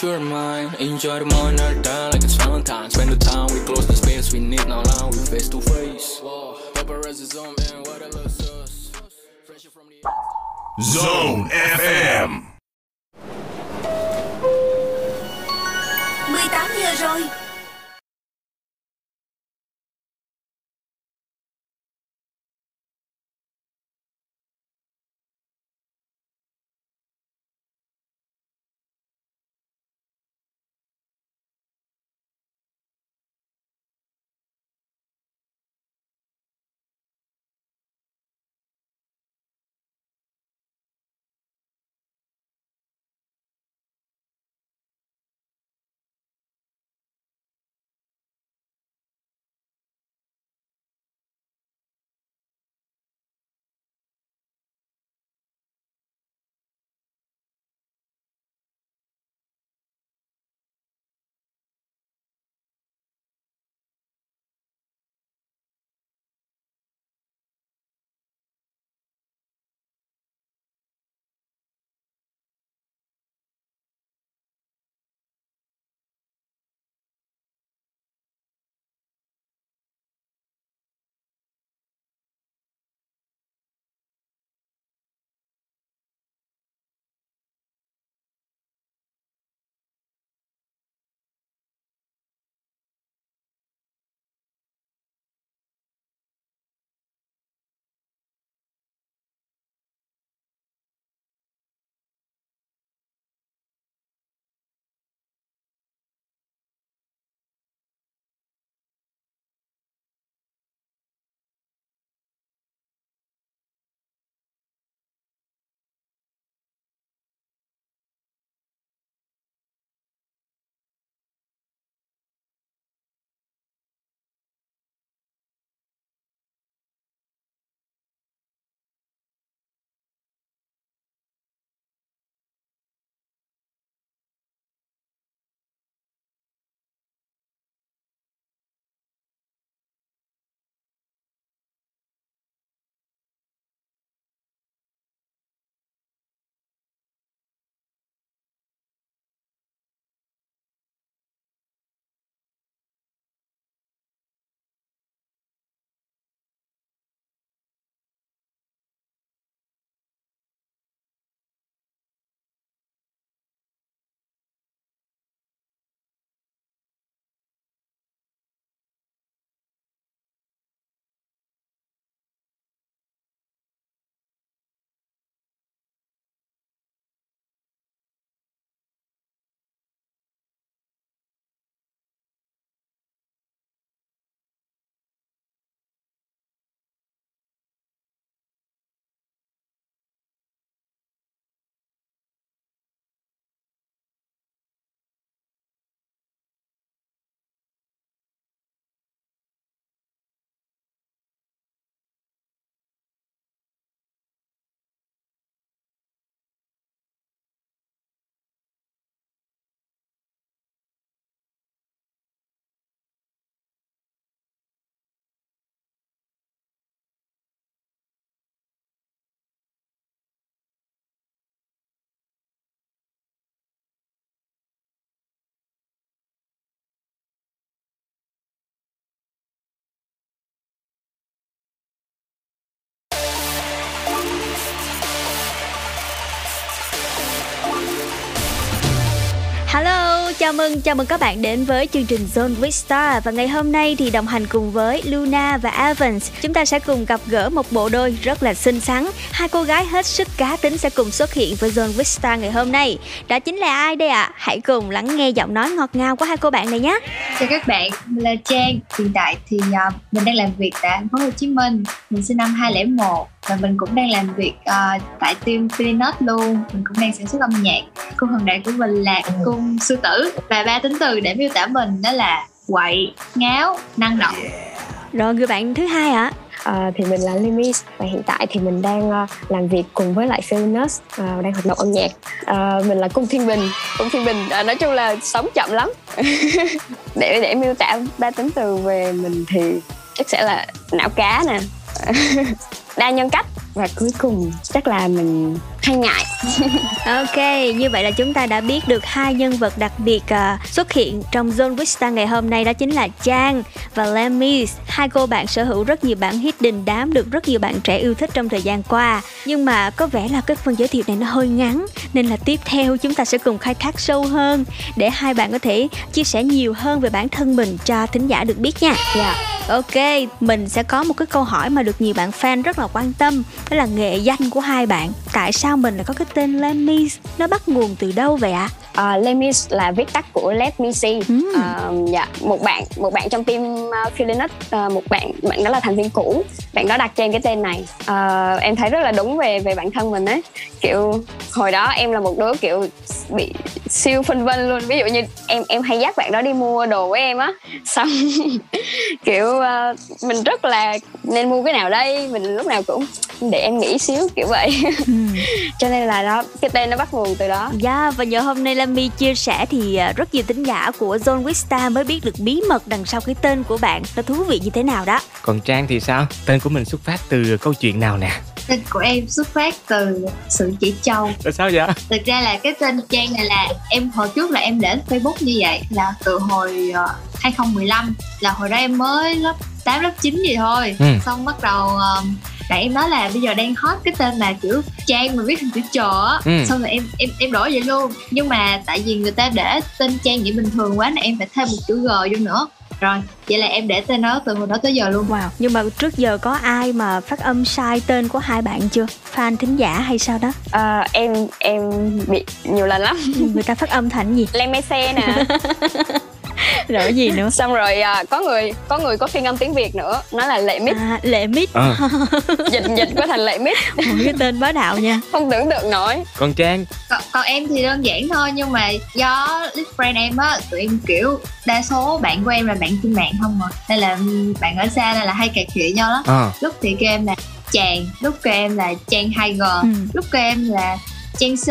I know that. Enjoy the moment time like it's Valentine's. Spend the time, we close the space. We need no line, we face to face. Paparazzi zoom in, what I love us. Zone FM. 18 giờ rồi Hello, chào mừng, chào mừng các bạn đến với chương trình Zone with Star. Và ngày hôm nay thì đồng hành cùng với Luna và Evans Chúng ta sẽ cùng gặp gỡ một bộ đôi rất là xinh xắn. Hai cô gái hết sức cá tính sẽ cùng xuất hiện với Zone with Star ngày hôm nay. Đó chính là ai đây ạ? À? Hãy cùng lắng nghe giọng nói ngọt ngào của hai cô bạn này nhé. Chào các bạn, mình là Trang. Hiện tại thì uh, mình đang làm việc tại thành phố Hồ Chí Minh. Mình sinh năm 2001 và mình cũng đang làm việc uh, tại team Peanut luôn. Mình cũng đang sản xuất âm nhạc. Cung thần đại của mình là cung sư tử và ba tính từ để miêu tả mình đó là quậy ngáo năng động. Rồi người bạn thứ hai ạ? À, thì mình là Lemis và hiện tại thì mình đang uh, làm việc cùng với lại Felinus uh, đang hoạt động âm nhạc. Uh, mình là cung thiên bình. Cung thiên bình uh, nói chung là sống chậm lắm. *laughs* Để để miêu tả ba tính từ về mình thì chắc sẽ là não cá nè *laughs* đa nhân cách và cuối cùng chắc là mình hay ngại. *laughs* Ok như vậy là chúng ta đã biết được hai nhân vật đặc biệt uh, xuất hiện trong Zone Vista ngày hôm nay đó chính là Trang và Lemis hai cô bạn sở hữu rất nhiều bản hit đình đám được rất nhiều bạn trẻ yêu thích trong thời gian qua. Nhưng mà có vẻ là cái phần giới thiệu này nó hơi ngắn nên là tiếp theo chúng ta sẽ cùng khai thác sâu hơn để hai bạn có thể chia sẻ nhiều hơn về bản thân mình cho thính giả được biết nha. Yeah. ok mình sẽ có một cái câu hỏi mà được nhiều bạn fan rất là quan tâm đó là nghệ danh của hai bạn tại sao mình lại có cái tên Lemis nó bắt nguồn từ đâu vậy ạ à? Uh, Lemis là viết tắt của Let Me See. Mm. uh, dạ một bạn một bạn trong team uh, Philinuts uh, một bạn bạn đó là thành viên cũ. Bạn đó đặt cho em cái tên này. Uh, em thấy rất là đúng về về bản thân mình ấy. Kiểu hồi đó em là một đứa kiểu bị siêu phân vân luôn. Ví dụ như em em hay dắt bạn đó đi mua đồ với em á. *laughs* Xong kiểu uh, mình rất là nên mua cái nào đây mình lúc nào cũng để em nghĩ xíu kiểu vậy. Ừ. *laughs* cho nên là đó cái tên nó bắt nguồn từ đó. Dạ yeah, và nhờ hôm nay Lammy chia sẻ thì à, rất nhiều tính giả của Zone Vista mới biết được bí mật đằng sau cái tên của bạn. Nó thú vị như thế nào đó. Còn Trang thì sao? Tên của mình xuất phát từ câu chuyện nào nè? Tên của em xuất phát từ sự chỉ trâu. Là sao vậy? Thực ra là cái tên trang này là em hồi trước là em để facebook như vậy là từ hồi uh, 2015 là hồi đó em mới lớp 8 lớp 9 gì thôi. Ừ. xong bắt đầu uh, tại em nói là bây giờ đang hot cái tên là kiểu trang mà viết thành chữ trò á. Ừ. xong rồi em em em đổi vậy luôn. Nhưng mà tại vì người ta để tên trang vậy bình thường quá nên em phải thêm một chữ g vô nữa. Rồi vậy là em để tên nó từ hồi đó tới giờ luôn. Wow. Nhưng mà trước giờ có ai mà phát âm sai tên của hai bạn chưa? Fan thính giả hay sao đó? À, em em bị nhiều lần lắm. Người ta phát âm thành gì? Lemese nè *laughs* *laughs* rồi gì nữa? Xong rồi à, có người có người có phiên âm tiếng việt nữa nó là lệ mít. À, lệ mít. À. *laughs* dịch dịch có thành lệ mít. Một cái tên bá đạo nha. Không tưởng tượng nổi. Còn trang. Còn, còn em thì đơn giản thôi nhưng mà do list friend em á tụi em kiểu đa số bạn của em là bạn trên mạng không à. Nên là bạn ở xa nên là hay cà khịa nhau lắm. À. lúc thì kêu em là chàng lúc kêu em là trang 2 g ừ. lúc kêu em là trang c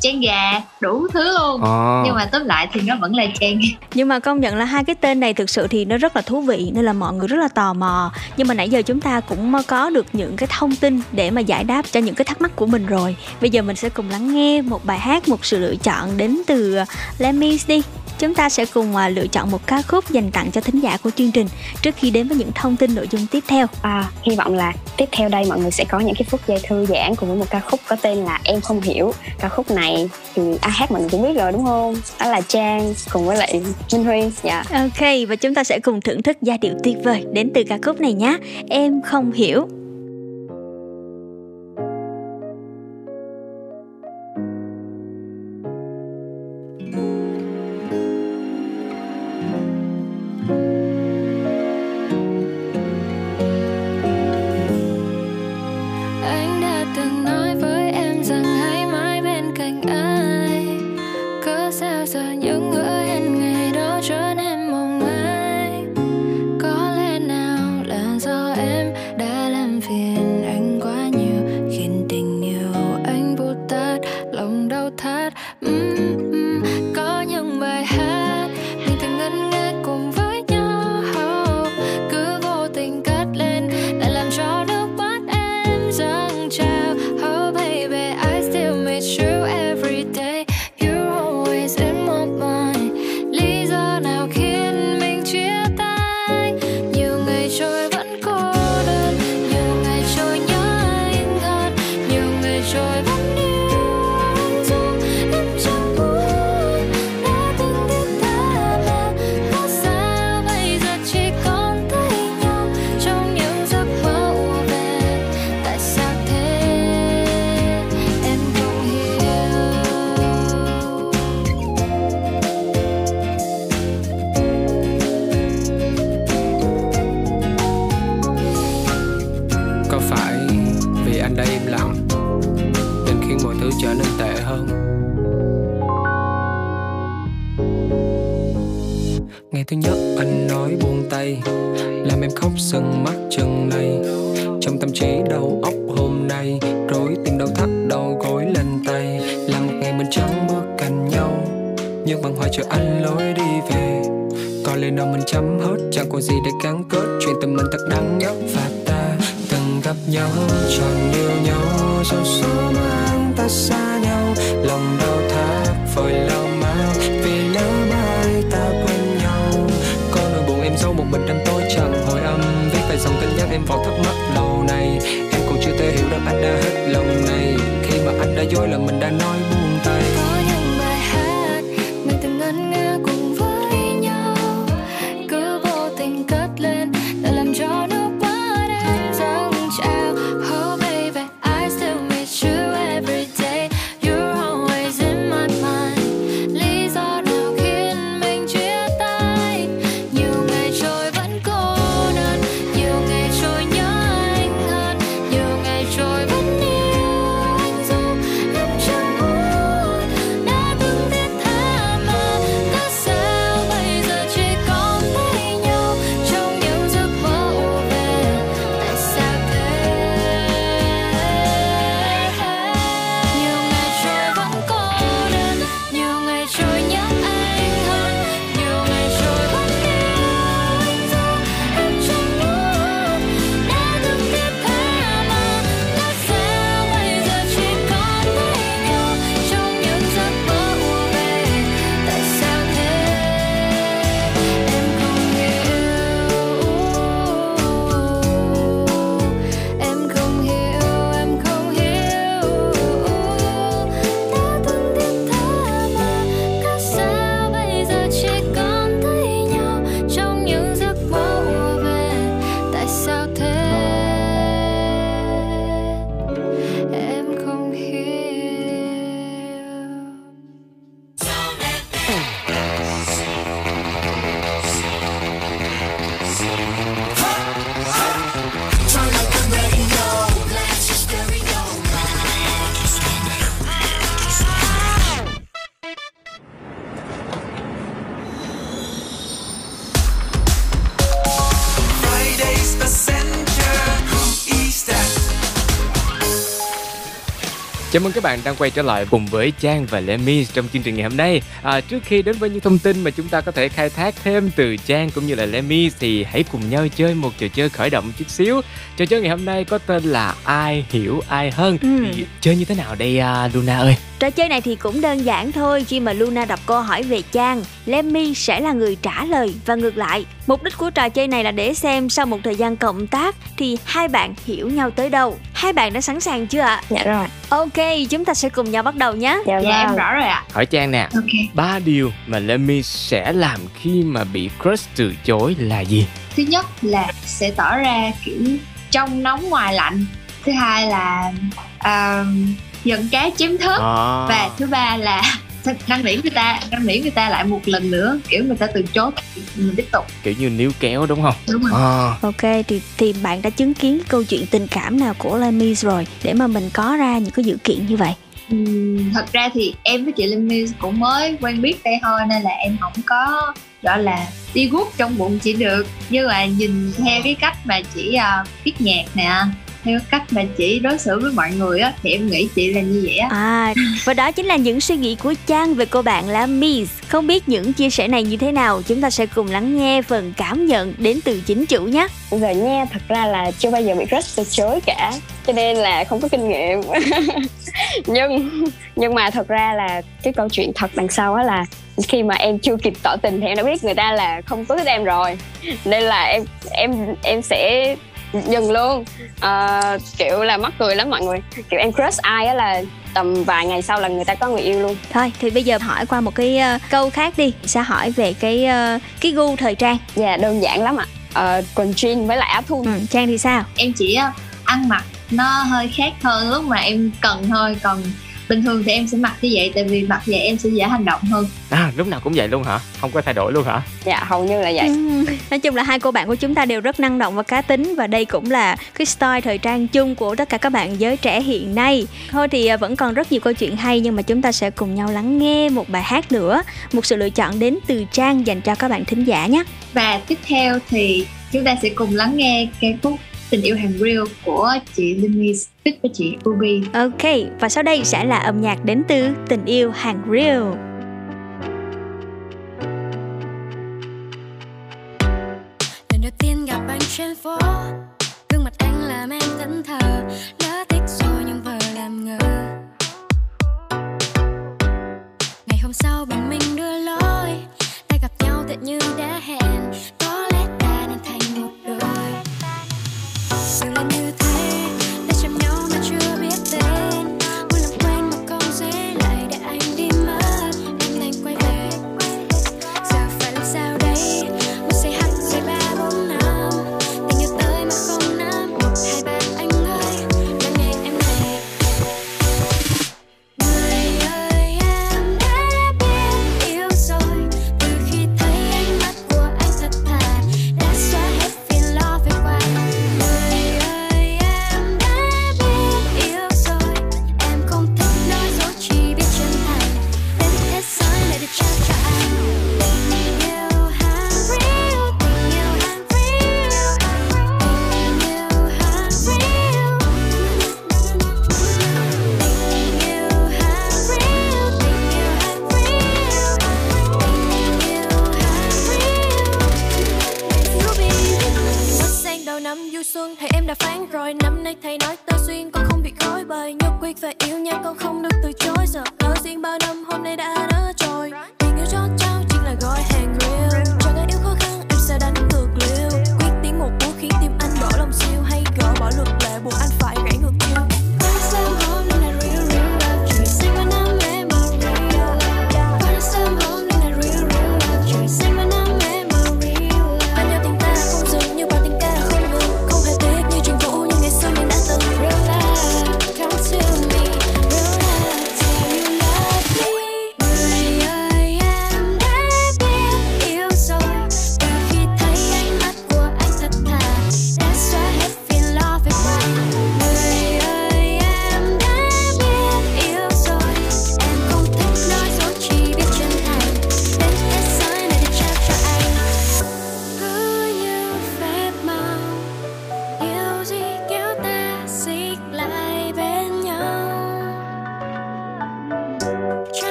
chén gà đủ thứ luôn à. nhưng mà tóm lại thì nó vẫn là chén nhưng mà công nhận là hai cái tên này thực sự thì nó rất là thú vị nên là mọi người rất là tò mò nhưng mà nãy giờ chúng ta cũng có được những cái thông tin để mà giải đáp cho những cái thắc mắc của mình rồi bây giờ mình sẽ cùng lắng nghe một bài hát một sự lựa chọn đến từ Lemmys đi chúng ta sẽ cùng uh, lựa chọn một ca khúc dành tặng cho thính giả của chương trình trước khi đến với những thông tin nội dung tiếp theo. À, hy vọng là tiếp theo đây mọi người sẽ có những cái phút giây thư giãn cùng với một ca khúc có tên là Em không hiểu. Ca khúc này thì ai hát mình cũng biết rồi, đúng không? Đó là Trang cùng với lại Minh Huy. Dạ. Ok, và chúng ta sẽ cùng thưởng thức giai điệu tuyệt vời đến từ ca khúc này nhé. Em không hiểu. Các bạn đang quay trở lại cùng với Trang và Lemmy trong chương trình ngày hôm nay. À, trước khi đến với những thông tin mà chúng ta có thể khai thác thêm từ Trang cũng như là Lemmy thì hãy cùng nhau chơi một trò chơi khởi động chút xíu. Trò chơi ngày hôm nay có tên là Ai hiểu ai hơn. Ừ. Thì chơi như thế nào đây à, Luna ơi? Trò chơi này thì cũng đơn giản thôi Khi mà Luna đọc câu hỏi về Trang Lemmy sẽ là người trả lời và ngược lại Mục đích của trò chơi này là để xem Sau một thời gian cộng tác Thì hai bạn hiểu nhau tới đâu Hai bạn đã sẵn sàng chưa ạ? Dạ rồi Ok chúng ta sẽ cùng nhau bắt đầu nhé Dạ, dạ em rõ rồi ạ Hỏi Trang nè. Ok. Ba điều mà Lemmy sẽ làm khi mà bị crush từ chối là gì? thứ nhất là sẽ tỏ ra kiểu trong nóng ngoài lạnh thứ hai là uh, giận cá chém thớt À. và thứ ba là *laughs* năn nỉ người ta năn nỉ người ta lại một lần nữa kiểu người ta từ chối mình tiếp tục Kiểu như níu kéo đúng không? đúng rồi À. Ok thì thì bạn đã chứng kiến câu chuyện tình cảm nào của Lemmy rồi Để mà mình có ra những cái dữ kiện như vậy Ừm, thật ra thì em với chị Linh My cũng mới quen biết đây thôi nên là em không có gọi là đi guốc trong bụng chị được nhưng mà nhìn theo cái cách mà chị uh, viết nhạc nè theo cách mà chị đối xử với mọi người á thì em nghĩ chị là như vậy á À, và đó chính là những suy nghĩ của Trang về cô bạn là Miss. Không biết những chia sẻ này như thế nào, chúng ta sẽ cùng lắng nghe phần cảm nhận đến từ chính chủ nhé. giờ nha thật ra là chưa bao giờ bị crush từ chối cả cho nên là không có kinh nghiệm *laughs* nhưng nhưng mà thật ra là cái câu chuyện thật đằng sau á là khi mà em chưa kịp tỏ tình thì em đã biết người ta là không có thích em rồi nên là em em em sẽ dừng luôn. Ờ, kiểu là mắc cười lắm mọi người. Kiểu em crush ai á là tầm vài ngày sau là người ta có người yêu luôn. Thôi thì bây giờ hỏi qua một cái ờ, câu khác đi, sẽ hỏi về cái ờ, cái gu thời trang. dạ đơn giản lắm ạ. Ờ, quần jean với lại áo thun. Ừ, Trang thì sao? em chỉ uh, ăn mặc nó hơi khác hơn lúc mà em cần thôi. Còn bình thường thì em sẽ mặc như vậy tại vì mặc vậy em sẽ dễ hành động hơn À, lúc nào cũng vậy luôn hả? Không có thay đổi luôn hả? dạ hầu như là vậy Ừm, Nói chung là hai cô bạn của chúng ta đều rất năng động và cá tính và đây cũng là cái style thời trang chung của tất cả các bạn giới trẻ hiện nay. Thôi thì à, vẫn còn rất nhiều câu chuyện hay nhưng mà chúng ta sẽ cùng nhau lắng nghe một bài hát nữa, một sự lựa chọn đến từ Trang dành cho các bạn thính giả nhé. và tiếp theo thì chúng ta sẽ cùng lắng nghe ca khúc tình yêu hàng real của chị Limis fit với chị Ruby Ok, và sau đây sẽ là âm nhạc đến từ tình yêu hàng real. lần đầu tiên gặp anh trên phố gương mặt anh làm em thẫn thờ lỡ thích rồi nhưng vờ làm ngờ ngày hôm sau bọn mình đưa lối tay gặp nhau tựa như đã hẹn sự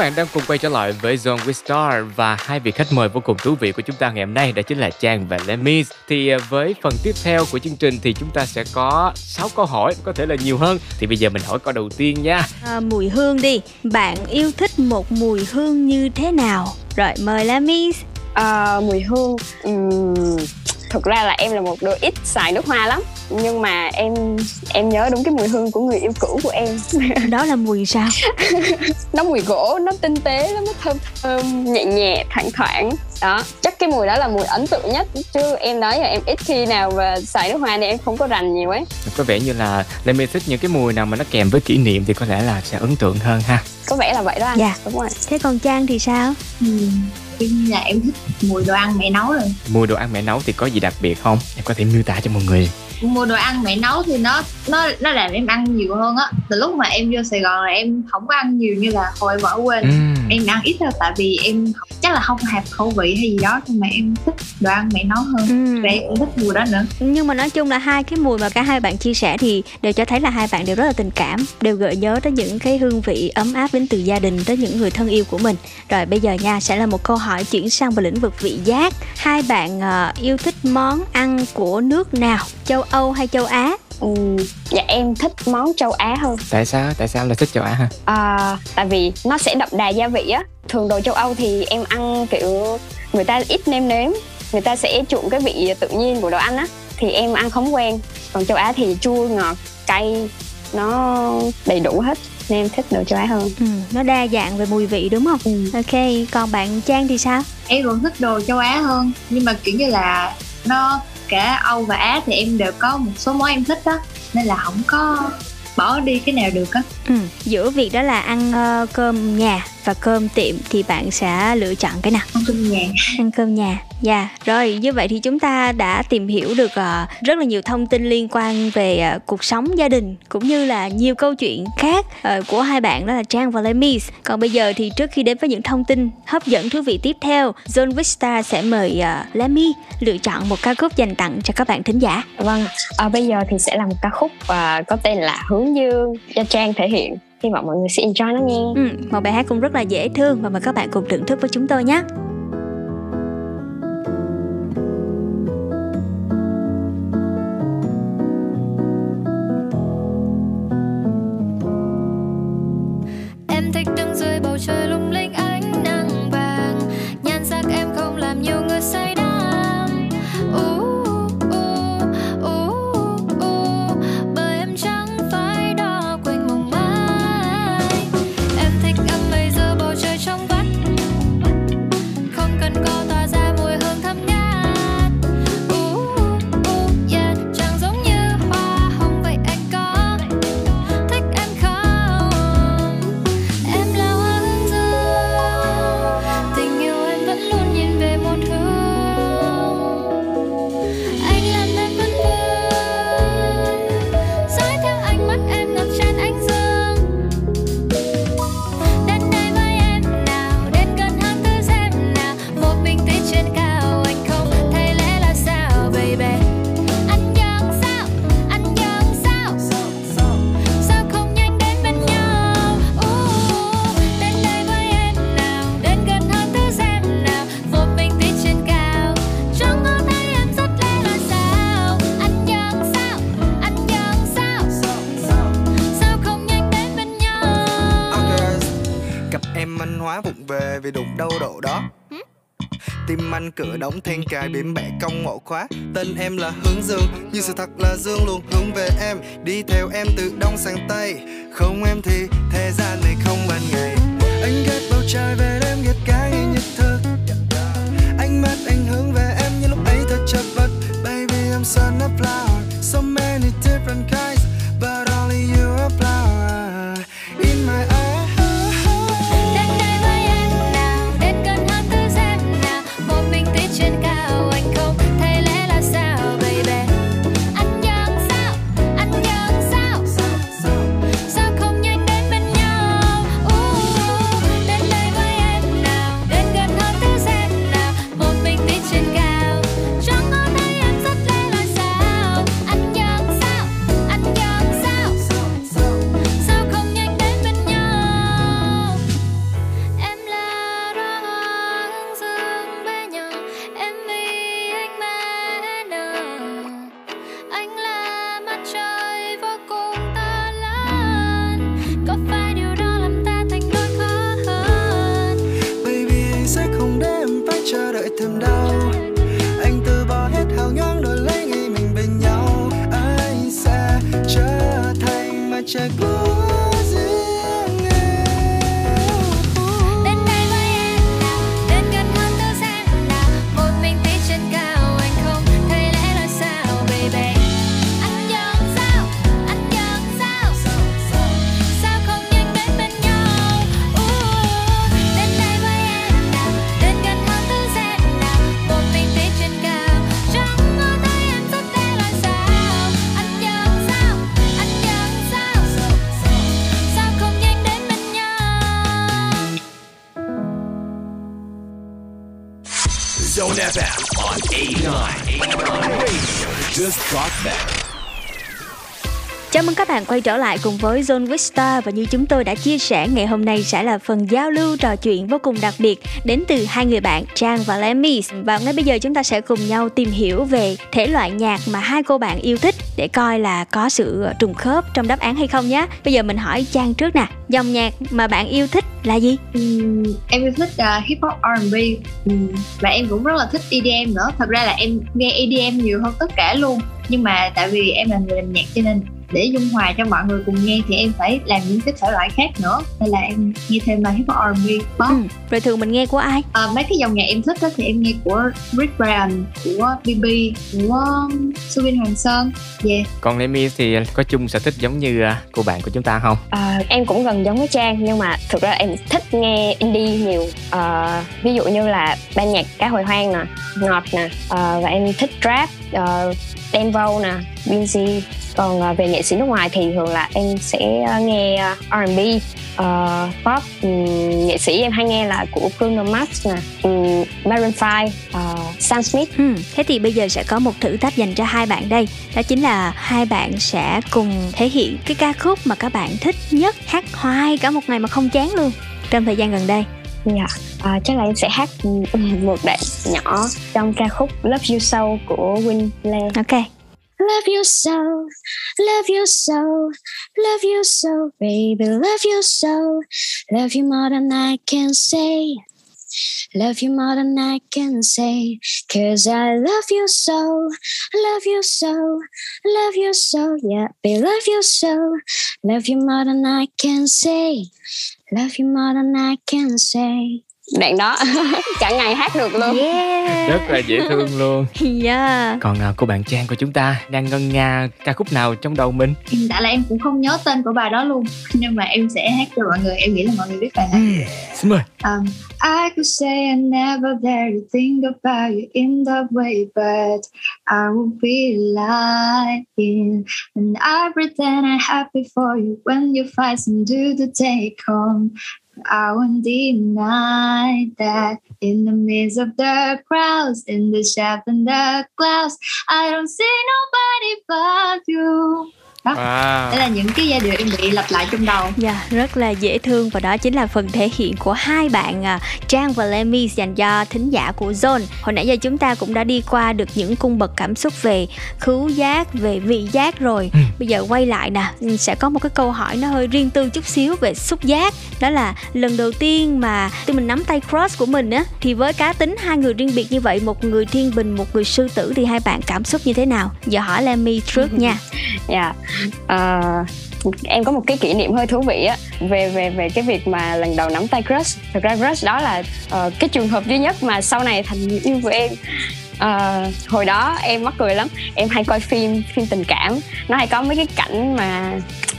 bạn đang cùng quay trở lại với Zone with Star và hai vị khách mời vô cùng thú vị của chúng ta ngày hôm nay đó chính là Trang và Lemis. Thì à, với phần tiếp theo của chương trình thì chúng ta sẽ có 6 câu hỏi, có thể là nhiều hơn. Thì bây giờ mình hỏi câu đầu tiên nha. À, mùi hương đi, bạn yêu thích một mùi hương như thế nào? Rồi mời Lamis. Ờ, mùi hương ừm, thực ra là em là một đứa ít xài nước hoa lắm nhưng mà em em nhớ đúng cái mùi hương của người yêu cũ của em *laughs* đó là mùi sao nó mùi gỗ nó tinh tế lắm nó thơm thơm nhẹ nhẹ thoảng thoảng đó chắc cái mùi đó là mùi ấn tượng nhất chứ em nói là em ít khi nào mà xài nước hoa nên em không có rành nhiều ấy Có vẻ như là Lemis thích những cái mùi nào mà nó kèm với kỷ niệm thì có lẽ là sẽ ấn tượng hơn ha. có vẻ là vậy đó anh Dạ. đúng rồi Thế còn Trang thì sao? Ừ, nhiên là em thích mùi đồ ăn mẹ nấu rồi Mùi đồ ăn mẹ nấu thì có gì đặc biệt không? Em có thể miêu tả cho mọi người mua đồ ăn mẹ nấu thì nó nó nó làm em ăn nhiều hơn á từ lúc mà em vô sài gòn là em không có ăn nhiều như là hồi em ở quê Ừ. em ăn ít thôi tại vì em chắc là không hợp khẩu vị hay gì đó nhưng mà em thích đồ ăn mẹ nấu hơn. Ừ. và em cũng thích mùi đó nữa. Nhưng mà nói chung là hai cái mùi mà cả hai bạn chia sẻ thì đều cho thấy là hai bạn đều rất là tình cảm đều gợi nhớ tới những cái hương vị ấm áp đến từ gia đình tới những người thân yêu của mình. Rồi bây giờ nha sẽ là một câu hỏi chuyển sang vào lĩnh vực vị giác. Hai bạn ờ, yêu thích món ăn của nước nào? Châu âu hay châu á Ừ, dạ em thích món châu Á hơn. Tại sao? Tại sao em lại thích châu á ha à, tại vì nó sẽ đậm đà gia vị á. Thường đồ châu Âu thì em ăn kiểu người ta ít nêm nếm người ta sẽ chuộng cái vị tự nhiên của đồ ăn á. Thì em ăn không quen. Còn châu Á thì chua ngọt cay nó đầy đủ hết. Nên em thích đồ châu Á hơn. Ừ, nó đa dạng về mùi vị đúng không? Ok còn bạn trang thì sao? Em cũng thích đồ châu Á hơn. Nhưng mà kiểu như là nó cả Âu và Á thì em đều có một số món em thích đó. Nên là không có bỏ đi cái nào được á. Ừ, giữa việc đó là ăn uh, cơm nhà và cơm tiệm thì bạn sẽ lựa chọn cái nào? Ăn cơm nhà. Ăn cơm nhà. Dạ rồi như vậy thì chúng ta đã tìm hiểu được ờ, rất là nhiều thông tin liên quan về ờ, cuộc sống gia đình cũng như là nhiều câu chuyện khác ờ, của hai bạn đó là Trang và Lemis. Còn bây giờ thì trước khi đến với những thông tin hấp dẫn thú vị tiếp theo Zone Vista sẽ mời uh, Lemmy lựa chọn một ca khúc dành tặng cho các bạn thính giả. Vâng à, bây giờ thì sẽ là một ca khúc và có tên là hướng dương do Trang thể hiện hy vọng mọi người sẽ enjoy nó nghe ừ, một bài hát cũng rất là dễ thương và mời các bạn cùng thưởng thức với chúng tôi nhé. Anh cửa đóng then cài biển bẻ cong ngộ khóa. Tên em là hướng dương, Nhưng sự thật là dương luôn hướng về em. Đi theo em từ đông sang tây Không em thì thế gian này không ban ngày Anh ghét bầu trời về quay trở lại cùng với Zone Vista và như chúng tôi đã chia sẻ ngày hôm nay sẽ là phần giao lưu trò chuyện vô cùng đặc biệt đến từ hai người bạn Trang và Lemmy và ngay bây giờ chúng ta sẽ cùng nhau tìm hiểu về thể loại nhạc mà hai cô bạn yêu thích để coi là có sự trùng khớp trong đáp án hay không nhé. Bây giờ mình hỏi Trang trước nè, dòng nhạc mà bạn yêu thích là gì? Uhm, em yêu thích uh, hip hop R&B uhm, và em cũng rất là thích EDM nữa. Thật ra là em nghe EDM nhiều hơn tất cả luôn. Nhưng mà tại vì em là người làm nhạc cho nên để dung hòa cho mọi người cùng nghe thì em phải làm những cái thể loại khác nữa. Nên là em nghe thêm là hip hop R&B pop ừ. rồi thường mình nghe của ai? À, mấy cái dòng nhạc em thích đó thì em nghe của Rick Brian của BB của Subin Hoàng Sơn. Yeah. còn Lemmy thì có chung sở thích giống như à, cô bạn của chúng ta không? À, em cũng gần giống với Trang nhưng mà thực ra em thích nghe indie nhiều. À, ví dụ như là ban nhạc cá hồi hoang nè ngọt nè à, và em thích rap uh, Dan nè Binzy còn uh, về nghệ sĩ nước ngoài thì thường là em sẽ uh, nghe uh, R&B uh, pop. Um, nghệ sĩ em hay nghe là của Bruno Mars nè um, Maroon 5 uh, ờ, Sam Smith. Ừ. thế thì bây giờ sẽ có một thử thách dành cho hai bạn đây. Đó chính là hai bạn sẽ cùng thể hiện cái ca khúc mà các bạn thích nhất hát hoài cả một ngày mà không chán luôn trong thời gian gần đây. Dạ, yeah. à, chắc là em sẽ hát một đoạn nhỏ trong ca khúc Love You So của Winley. Ok. Love you so, love you so, love you so, baby, love you so, love you more than I can say. Love you more than I can say, cause I love you so, love you so, love you so, yeah, baby, love you so, love you more than I can say, love you more than I can say. Đoạn đó *laughs* cả ngày hát được luôn yeah. rất là dễ thương luôn *laughs* yeah. còn uh, cô bạn trang của chúng ta đang ngân nga ca khúc nào trong đầu mình tại là em cũng không nhớ tên của bài đó luôn nhưng mà em sẽ hát cho mọi người em nghĩ là mọi người biết bài này yeah. xin mời um, I could say I never dare to think about you in that way, but I would be lying. And I pretend I'm happy for you when you fight and do the take home. I won't deny that in the midst of the crowds, in the shadow and the clouds, I don't see nobody but you. Đó. Wow. đây là những cái giai điệu em bị lặp lại trong đầu. Dạ yeah, rất là dễ thương và đó chính là phần thể hiện của hai bạn uh, Trang và Lemmy dành cho thính giả của Zone. Hồi nãy giờ chúng ta cũng đã đi qua được những cung bậc cảm xúc về khứu giác về vị giác rồi. Ừ. bây giờ quay lại nè sẽ có một cái câu hỏi nó hơi riêng tư chút xíu về xúc giác. Đó là lần đầu tiên mà tụi mình nắm tay cross của mình á thì với cá tính hai người riêng biệt như vậy một người thiên bình một người sư tử thì hai bạn cảm xúc như thế nào? Giờ hỏi Lemmy trước nha. *laughs* Dạ. yeah à, em có một cái kỷ niệm hơi thú vị á về về về cái việc mà lần đầu nắm tay crush. Thực ra crush đó là uh, cái trường hợp duy nhất mà sau này thành người yêu của em. Uh, hồi đó em mắc cười lắm. Em hay coi phim phim tình cảm. Nó hay có mấy cái cảnh mà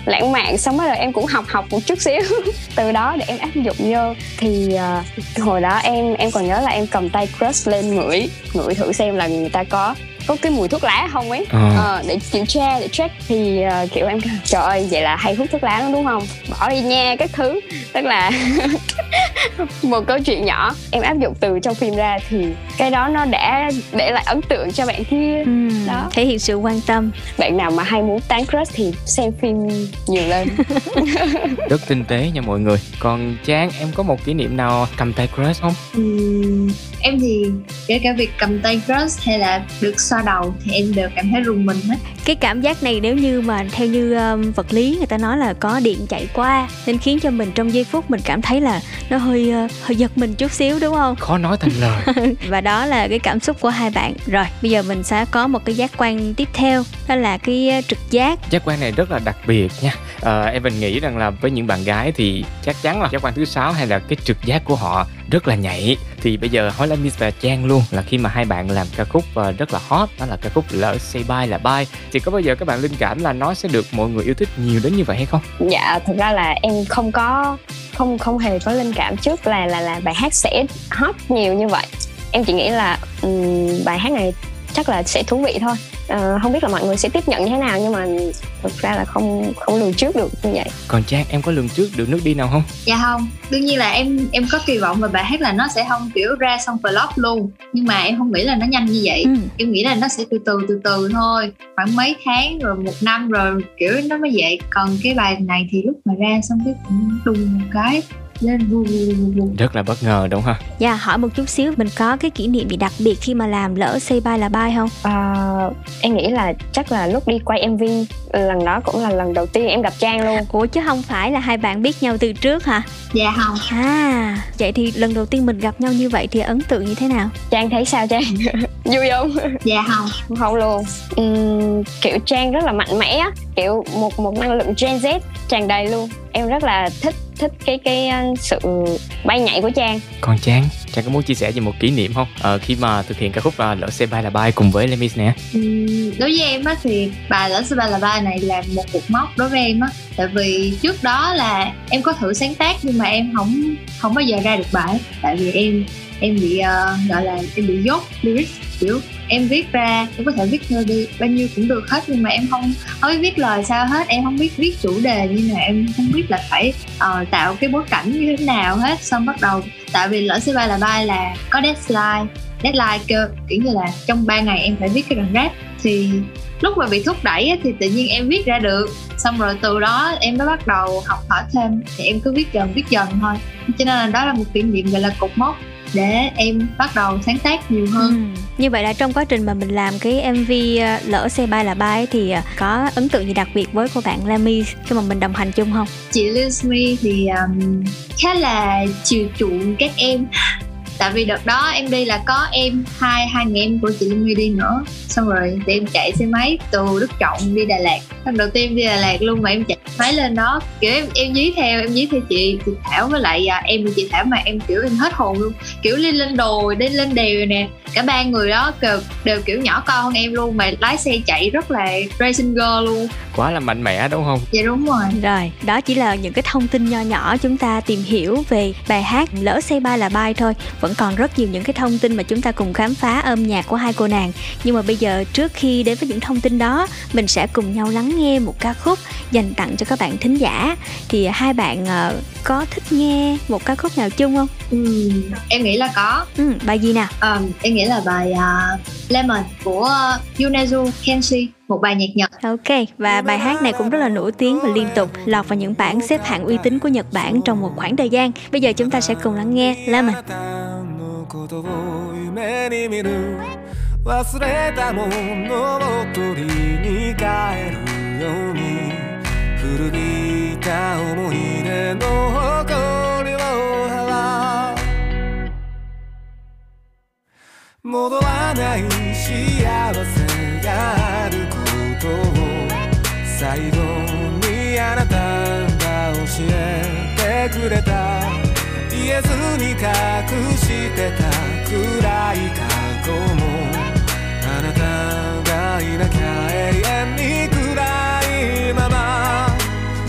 lãng mạn xong rồi em cũng học học một chút xíu. *laughs* Từ đó để em áp dụng vô. Thì uh, hồi đó em em còn nhớ là em cầm tay crush lên ngửi ngửi thử xem là người ta có có cái mùi thuốc lá không ấy? À. ờ, để kiểm tra để check thì uh, kiểu em trời ơi vậy là hay hút thuốc lá lắm đúng không? Bỏ đi nha các thứ. Tức là *laughs* một câu chuyện nhỏ em áp dụng từ trong phim ra thì cái đó nó đã để lại ấn tượng cho bạn kia. Ừ, đó. thể hiện sự quan tâm. Bạn nào mà hay muốn tán crush thì xem phim nhiều lên. *laughs* Rất tinh tế nha mọi người. Còn trang em có một kỷ niệm nào cầm tay crush không? Ừ, em thì kể cả việc cầm tay crush hay là được xoa đầu thì em đều cảm thấy rùng mình hết. Cái cảm giác này nếu như mà theo như um, vật lý người ta nói là có điện chạy qua nên khiến cho mình trong giây phút mình cảm thấy là nó hơi uh, hơi giật mình chút xíu đúng không? Khó nói thành lời. *laughs* Và đó là cái cảm xúc của hai bạn. Rồi bây giờ mình sẽ có một cái giác quan tiếp theo đó là cái uh, trực giác. Giác quan này rất là đặc biệt nha. À, em mình nghĩ rằng là với những bạn gái thì chắc chắn là giác quan thứ sáu hay là cái trực giác của họ rất là nhạy. Thì bây giờ hỏi Miss và Trang luôn là khi mà hai bạn làm ca khúc và rất là hot đó là ca khúc lỡ say bye là bye. Thì có bao giờ các bạn linh cảm là nó sẽ được mọi người yêu thích nhiều đến như vậy hay không? Dạ thực ra là em không có không không hề có linh cảm trước là là là bài hát sẽ hot nhiều như vậy. Em chỉ nghĩ là um, bài hát này chắc là sẽ thú vị thôi. Ờ, không biết là mọi người sẽ tiếp nhận như thế nào nhưng mà thực ra là không không lường trước được như vậy. Còn trang em có lường trước được nước đi nào không? Dạ không. Đương nhiên là em em có kỳ vọng về bài hát là nó sẽ không kiểu ra xong flop luôn. Nhưng mà em không nghĩ là nó nhanh như vậy. Ừ. em nghĩ là nó sẽ từ từ từ từ thôi. Khoảng mấy tháng rồi một năm rồi kiểu nó mới vậy. Còn cái bài này thì lúc mà ra xong cái cũng đùng một cái rất là bất ngờ đúng không? Dạ hỏi một chút xíu mình có cái kỷ niệm gì đặc biệt khi mà làm lỡ Say Bye là Bye không? Ờ, em nghĩ là chắc là lúc đi quay mv lần đó cũng là lần đầu tiên em gặp trang luôn. Ủa chứ không phải là hai bạn biết nhau từ trước hả? dạ không. À vậy thì lần đầu tiên mình gặp nhau như vậy thì ấn tượng như thế nào? trang thấy sao trang? *laughs* Vui không? Dạ không. Không luôn. Ừm, kiểu trang rất là mạnh mẽ á, kiểu một một năng lượng gen z tràn đầy luôn. Em rất là thích thích cái cái uh, sự bay nhảy của trang. Còn trang? Trang có muốn chia sẻ về một kỷ niệm không? Ờ, khi mà thực hiện ca khúc uh, lỡ xe bay là bay cùng với Lemis nè. Ừm, đối với em á thì bài lỡ sư ba là ba này là một cột mốc đối với em á. Tại vì trước đó là em có thử sáng tác nhưng mà em không không bao giờ ra được bài. Tại vì em em bị ờ, gọi là em bị dốt lyrics kiểu em viết ra em có thể viết melody bao nhiêu cũng được hết nhưng mà em không không biết viết lời sao hết em không biết viết chủ đề như nào em không biết là phải uh, tạo cái bối cảnh như thế nào hết. Xong bắt đầu tại vì lỡ sư ba là bay là có deadline deadline cơ kiểu như là trong 3 ngày em phải viết cái đoạn rap. Thì lúc mà bị thúc đẩy ấy, thì tự nhiên em viết ra được. Xong rồi từ đó em mới bắt đầu học hỏi thêm thì em cứ viết dần viết dần thôi. Cho nên là đó là một kỷ niệm gọi là cột mốc để em bắt đầu sáng tác nhiều hơn Ừ. Như vậy là trong quá trình mà mình làm cái MV ờ, lỡ Say Bye là ấy thì ờ, có ấn tượng gì đặc biệt với cô bạn Lamy khi mà mình đồng hành chung không? chị Lizmi thì um, khá là chiều chuộng các em tại vì đợt đó em đi là có em hai hai người em của chị My đi nữa. Xong rồi thì em chạy xe máy từ Đức Trọng đi Đà Lạt. Lần đầu tiên đi Đà Lạt luôn mà em chạy máy lên đó. Kiểu em em dí theo em dí theo chị chị Thảo với lại à, em và chị Thảo mà em kiểu em hết hồn luôn. Kiểu lên lên đồi đi lên đèo nè cả ba người đó đều, đều kiểu nhỏ con hơn em luôn mà lái xe chạy rất là racing girl luôn quá là mạnh mẽ đúng không? Dạ đúng rồi. Rồi, đó chỉ là những cái thông tin nho nhỏ chúng ta tìm hiểu về bài hát Lỡ Say Bye là Bye thôi. Vẫn còn rất nhiều những cái thông tin mà chúng ta cùng khám phá âm nhạc của hai cô nàng. Nhưng mà bây giờ trước khi đến với những thông tin đó Mình sẽ cùng nhau lắng nghe một ca khúc dành tặng cho các bạn thính giả. Thì hai bạn ờ, có thích nghe một ca khúc nào chung không? Ừ, em nghĩ là có. Ừ, Bài gì nào? Ờ, em nghĩ là bài uh, Lemon của Yunezu Kenshi một bài nhạc Nhật Ok, và bài hát này cũng rất là nổi tiếng và liên tục lọt vào những bảng xếp hạng uy tín của Nhật Bản trong một khoảng thời gian. Bây giờ chúng ta sẽ cùng lắng nghe Lemon. ことを夢に見る忘れたものを取りに帰るように古びた思い出の誇りを払う戻らない幸せ があることを最後にあなたが教えてくれた言えずに隠してた暗い過去もあなたがいなきゃ永遠に暗いまま。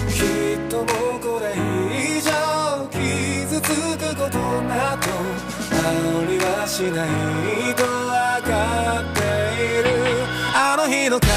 きっともうこれ以上傷つくことなどありはしないと。heal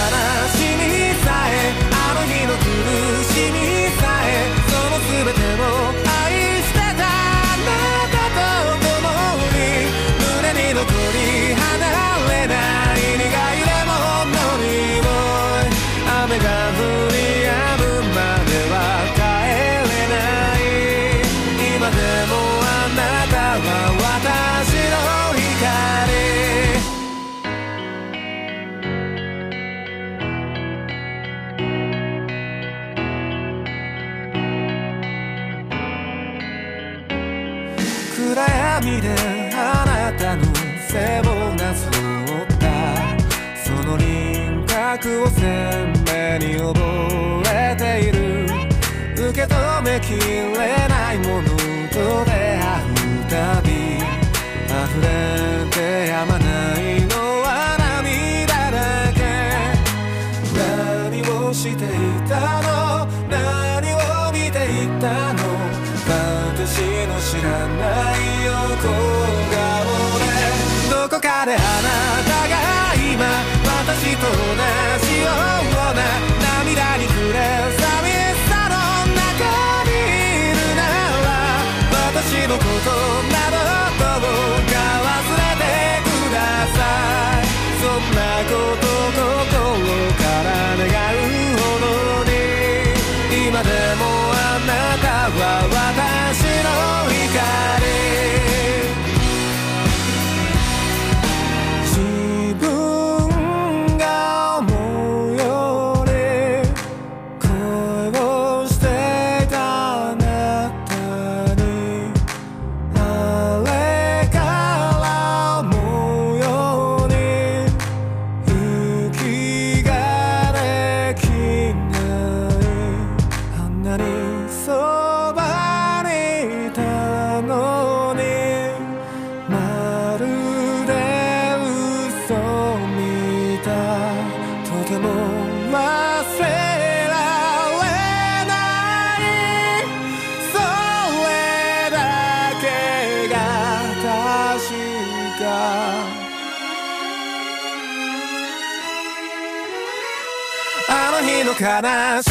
輪郭を鮮 の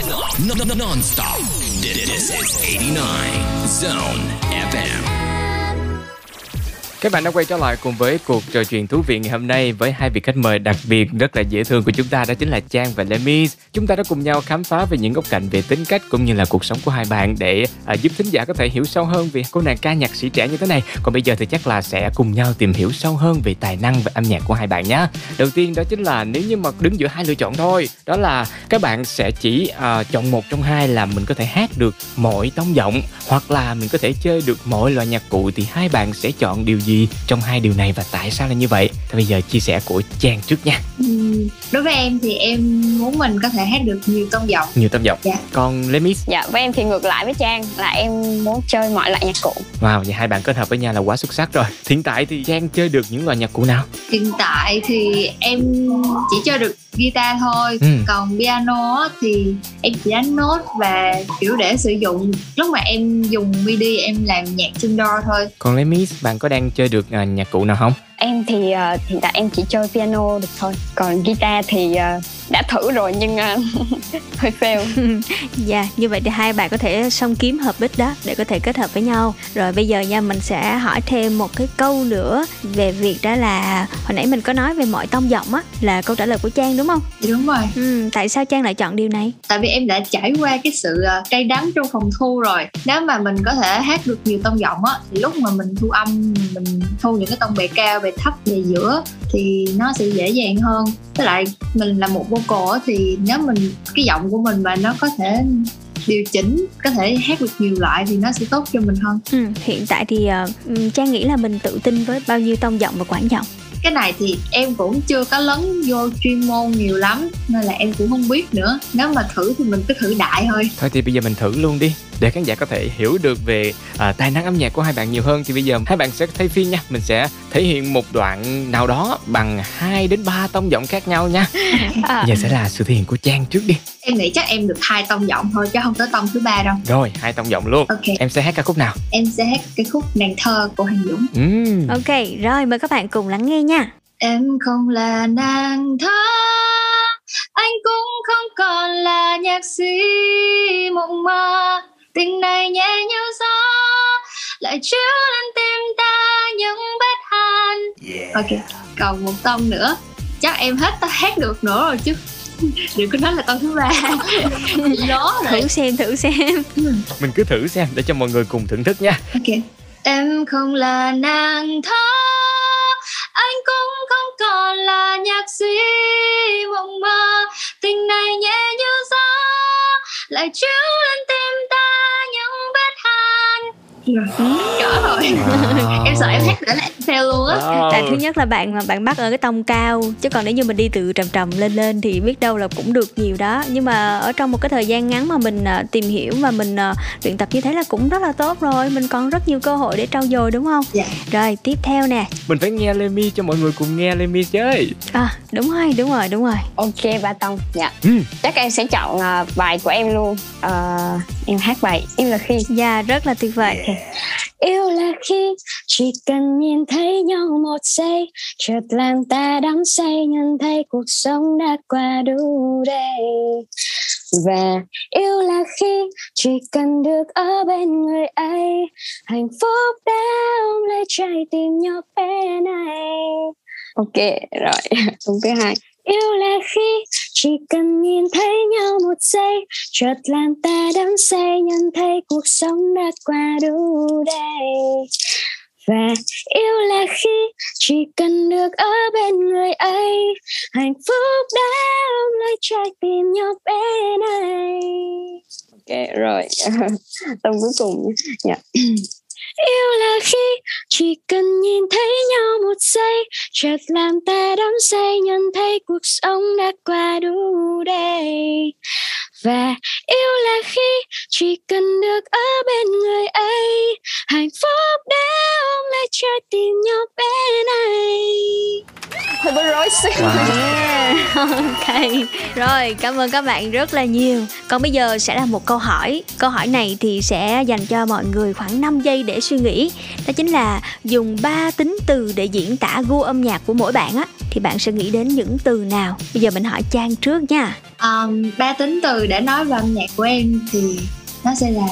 Non-stop. This is 89 Zone FM. Các bạn đã quay trở lại cùng với cuộc trò chuyện thú vị ngày hôm nay với hai vị khách mời đặc biệt rất là dễ thương của chúng ta đó chính là Trang và Lemis. Chúng ta đã cùng nhau khám phá về những góc cạnh về tính cách cũng như là cuộc sống của hai bạn để à, giúp thính giả có thể hiểu sâu hơn về cô nàng ca nhạc sĩ trẻ như thế này. Còn bây giờ thì chắc là sẽ cùng nhau tìm hiểu sâu hơn về tài năng và âm nhạc của hai bạn nhé. Đầu tiên đó chính là nếu như mà đứng giữa hai lựa chọn thôi, đó là các bạn sẽ chỉ à, chọn một trong hai là mình có thể hát được mọi tông giọng hoặc là mình có thể chơi được mọi loại nhạc cụ thì hai bạn sẽ chọn điều gì trong hai điều này và tại sao là như vậy? Thì bây giờ chia sẻ của Trang trước nha. Ừm, đối với em thì em muốn mình có thể hát được nhiều tông giọng Nhiều tông giọng. Dạ. Còn Lemis, dạ với em thì ngược lại với trang là em muốn chơi mọi loại nhạc cụ wow, vậy hai bạn kết hợp với nhau là quá xuất sắc rồi. Hiện tại thì Trang chơi được những loại nhạc cụ nào? hiện tại thì em chỉ chơi được guitar thôi Ừ. còn piano thì em chỉ đánh nốt và kiểu để sử dụng lúc mà em dùng midi em làm nhạc indoor thôi Còn Lemis, bạn có đang chơi được à, nhạc cụ nào không? em thì ờ, hiện tại em chỉ chơi piano được thôi còn guitar thì ờ, đã thử rồi nhưng ờ, *laughs* hơi fail *laughs* Dạ, như vậy thì hai bạn có thể song kiếm hợp bích đó để có thể kết hợp với nhau. Rồi bây giờ nha, mình sẽ hỏi thêm một cái câu nữa về việc đó là hồi nãy mình có nói về mọi tông giọng á là câu trả lời của Trang đúng không? đúng rồi Ừ, tại sao Trang lại chọn điều này? tại vì em đã trải qua cái sự ờ, cay đắng trong phòng thu rồi nếu mà mình có thể hát được nhiều tông giọng á thì lúc mà mình thu âm mình thu những cái tông bề cao bề thấp bề giữa thì nó sẽ dễ dàng hơn với lại mình là một vocal thì nếu mình cái giọng của mình mà nó có thể điều chỉnh có thể hát được nhiều loại thì nó sẽ tốt cho mình hơn. Ừ, hiện tại thì ờ, ừm, Trang nghĩ là mình tự tin với bao nhiêu tông giọng và quãng giọng? cái này thì em cũng chưa có lấn vô chuyên môn nhiều lắm nên là em cũng không biết nữa. Nếu mà thử thì mình cứ thử đại thôi. Thôi thì bây giờ mình thử luôn đi để khán giả có thể hiểu được về à, tài năng âm nhạc của hai bạn nhiều hơn. Thì bây giờ hai bạn sẽ thay phiên nha. Mình sẽ thể hiện một đoạn nào đó bằng 2 đến 3 tông giọng khác nhau nha. *laughs* À. giờ sẽ là sự thể hiện của Trang trước đi. Em nghĩ chắc em được hai tông giọng thôi chứ không tới tông thứ ba đâu. Rồi hai tông giọng luôn. Ok. em sẽ hát ca khúc nào? Em sẽ hát cái khúc nàng thơ của Hoàng Dũng. Ừm. Ok, rồi mời các bạn cùng lắng nghe nha. em không là nàng thơ anh cũng không còn là nhạc sĩ mộng mơ tình này nhẹ như gió lại chiếu lên tim ta những vết hàn ok còn một tông nữa. Chắc em hết ta hát được nữa rồi chứ. *laughs* Đừng có nói là tông thứ ba. *laughs* Lố rồi. Thử xem, thử xem. mình cứ thử xem để cho mọi người cùng thưởng thức nha. Ok. Em không là nàng thơ anh cũng không còn là nhạc sĩ mộng mơ. Tình này nhẹ như gió, Lại chiếu lên tim ta những vết hàn Đỡ rồi. Em sợ em hát nữa là em fail luôn á. Tại thứ nhất là bạn mà bạn bắt ở cái tông cao chứ còn nếu như mình đi từ trầm trầm lên lên thì biết đâu là cũng được nhiều đó. Nhưng mà ở trong một cái thời gian ngắn mà mình à, tìm hiểu và mình à, luyện tập như thế là cũng rất là tốt rồi. Mình còn rất nhiều cơ hội để trau dồi đúng không? Dạ. Rồi tiếp theo nè. Mình phải nghe Lemmy cho mọi người cùng nghe Lemmy chơi. à đúng rồi đúng rồi đúng rồi. Ok ba tông. Dạ. Ừ. chắc em sẽ chọn ờ, bài của em luôn. Ờ, em hát bài yêu là khi. Dạ rất là tuyệt vời Yêu là khi chỉ cần nhìn thấy nhau một giây Chợt làm ta đắm say nhận thấy cuộc sống đã qua đủ đây. Và yêu là khi chỉ cần được ở bên người ấy Hạnh phúc đã ôm lấy trái tim nhỏ bé này. Ok, rồi, *laughs* câu thứ hai. Yêu là khi chỉ cần nhìn thấy nhau một giây Chợt làm ta đắm say nhận thấy cuộc sống đã qua đủ đây Và yêu là khi chỉ cần được ở bên người ấy Hạnh phúc đã ôm lấy trái tim nhỏ bé này. Ok, rồi. *laughs* Tông cuối cùng nha. Yeah. Yêu là khi chỉ cần nhìn thấy nhau một giây, Chợt làm ta đắm say, nhận thấy cuộc sống đã qua đủ đầy. Và yêu là khi chỉ cần được ở bên người ấy. Hạnh phúc đã ôm lấy trái tim nhỏ bé này. Hơi bối rối xíu. Yeah. *laughs* ok rồi cảm ơn các bạn rất là nhiều. Còn bây giờ sẽ là một câu hỏi. Câu hỏi này thì sẽ dành cho mọi người khoảng 5 giây để suy nghĩ. Đó chính là dùng 3 tính từ để diễn tả gu âm nhạc của mỗi bạn á. Thì bạn sẽ nghĩ đến những từ nào? Bây giờ mình hỏi trang trước nha. Um, ba tính từ để nói về âm nhạc của em thì nó sẽ là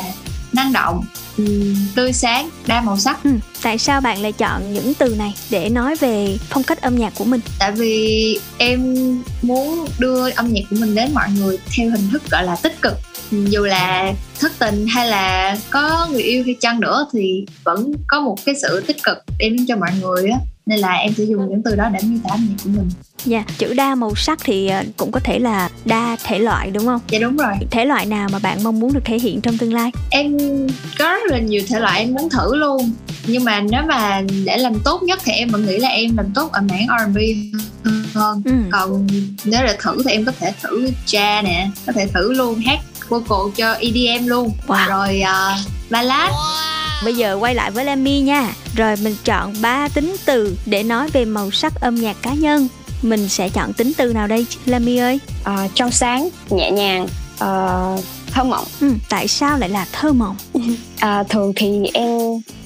năng động ừm, tươi sáng đa màu sắc. Ừ. tại sao bạn lại chọn những từ này để nói về phong cách âm nhạc của mình? Tại vì em muốn đưa âm nhạc của mình đến mọi người theo hình thức gọi là tích cực. Dù là thất tình hay là có người yêu hay chăng nữa thì vẫn có một cái sự tích cực đem cho mọi người á nên là em sẽ dùng những từ đó để miêu tả nhạc của mình Dạ, chữ đa màu sắc thì ờ, cũng có thể là đa thể loại đúng không? dạ đúng rồi Thể loại nào mà bạn mong muốn được thể hiện trong tương lai? em có rất là nhiều thể loại em muốn thử luôn nhưng mà nếu mà để làm tốt nhất thì em vẫn nghĩ là em làm tốt ở mảng R&B hơn Ừ. còn nếu là thử thì em có thể thử cha nè có thể thử luôn hát vocal cho EDM luôn Wow. rồi uh, ballad Bây giờ quay lại với Lemmy nha. Rồi mình chọn ba tính từ để nói về màu sắc âm nhạc cá nhân. Mình sẽ chọn tính từ nào đây Lemmy ơi? Ờ, Trong sáng, nhẹ nhàng, ờ, thơ mộng Ừ, tại sao lại là thơ mộng? À, *laughs* thường thì em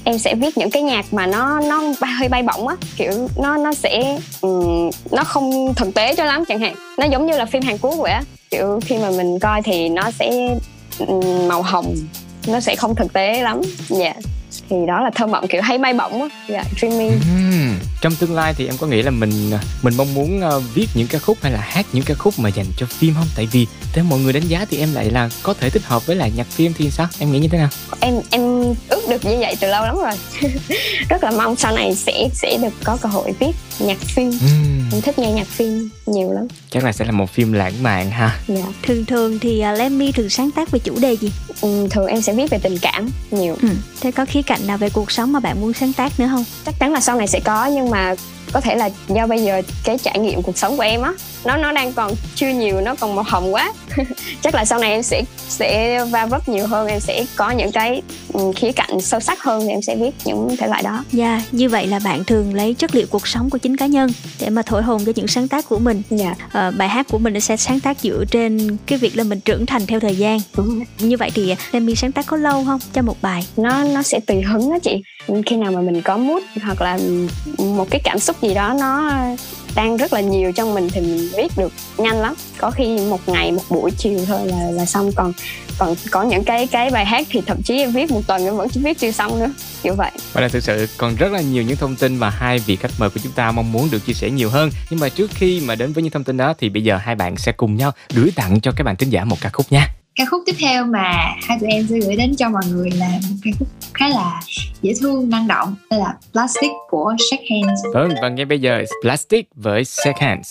em sẽ viết những cái nhạc mà nó nó hơi bay bổng á kiểu nó nó sẽ ừm, nó không thực tế cho lắm chẳng hạn nó giống như là phim Hàn Quốc vậy á kiểu khi mà mình coi thì nó sẽ ừm, màu hồng nó sẽ không thực tế lắm. Dạ thì đó là thơ mộng kiểu hay bay bổng á dạ dreamy Ừm, Trong tương lai thì em có nghĩ là mình mình mong muốn ờ, viết những ca khúc hay là hát những ca khúc mà dành cho phim không? Tại vì theo mọi người đánh giá thì em lại là có thể tích hợp với lại nhạc phim thì sao? Em nghĩ như thế nào? em em ước được như vậy từ lâu lắm rồi *laughs* rất là mong sau này sẽ sẽ được có cơ hội viết nhạc phim Ừm, em thích nghe nhạc phim nhiều lắm chắc là sẽ là một phim lãng mạn ha. dạ Thường thường thì uh, Lemmy thường sáng tác về chủ đề gì? Ừm, thường em sẽ viết về tình cảm nhiều Ừ. Thế có khía cạnh nào về cuộc sống mà bạn muốn sáng tác nữa không? chắc chắn là sau này sẽ có, nhưng mà có thể là do bây giờ cái trải nghiệm cuộc sống của em á nó nó đang còn chưa nhiều nó còn màu hồng quá *laughs* chắc là sau này em sẽ sẽ va vấp nhiều hơn em sẽ có những cái ừ, khía cạnh sâu sắc hơn thì em sẽ viết những thể loại đó Dạ, như vậy là bạn thường lấy chất liệu cuộc sống của chính cá nhân để mà thổi hồn cho những sáng tác của mình. dạ Ờ, bài hát của mình sẽ sáng tác dựa trên cái việc là mình trưởng thành theo thời gian. Như vậy thì Lemmy sáng tác có lâu không cho một bài? nó nó sẽ tùy hứng đó chị khi nào mà mình có mood hoặc là một cái cảm xúc gì đó nó đang rất là nhiều trong mình thì mình viết được nhanh lắm có khi một ngày một buổi chiều thôi là là xong còn còn có những cái cái bài hát thì thậm chí em viết một tuần em vẫn chưa viết chưa xong nữa kiểu vậy Và là thực sự còn rất là nhiều những thông tin mà hai vị khách mời của chúng ta mong muốn được chia sẻ nhiều hơn. Nhưng mà trước khi mà đến với những thông tin đó thì bây giờ hai bạn sẽ cùng nhau gửi tặng cho các bạn thính giả một ca khúc nha. ca khúc tiếp theo mà hai tụi em sẽ gửi đến cho mọi người là một ca khúc khá là dễ thương năng động đây là Plastic của Shake Hands Vâng, và ngay bây giờ Plastic với shake hands.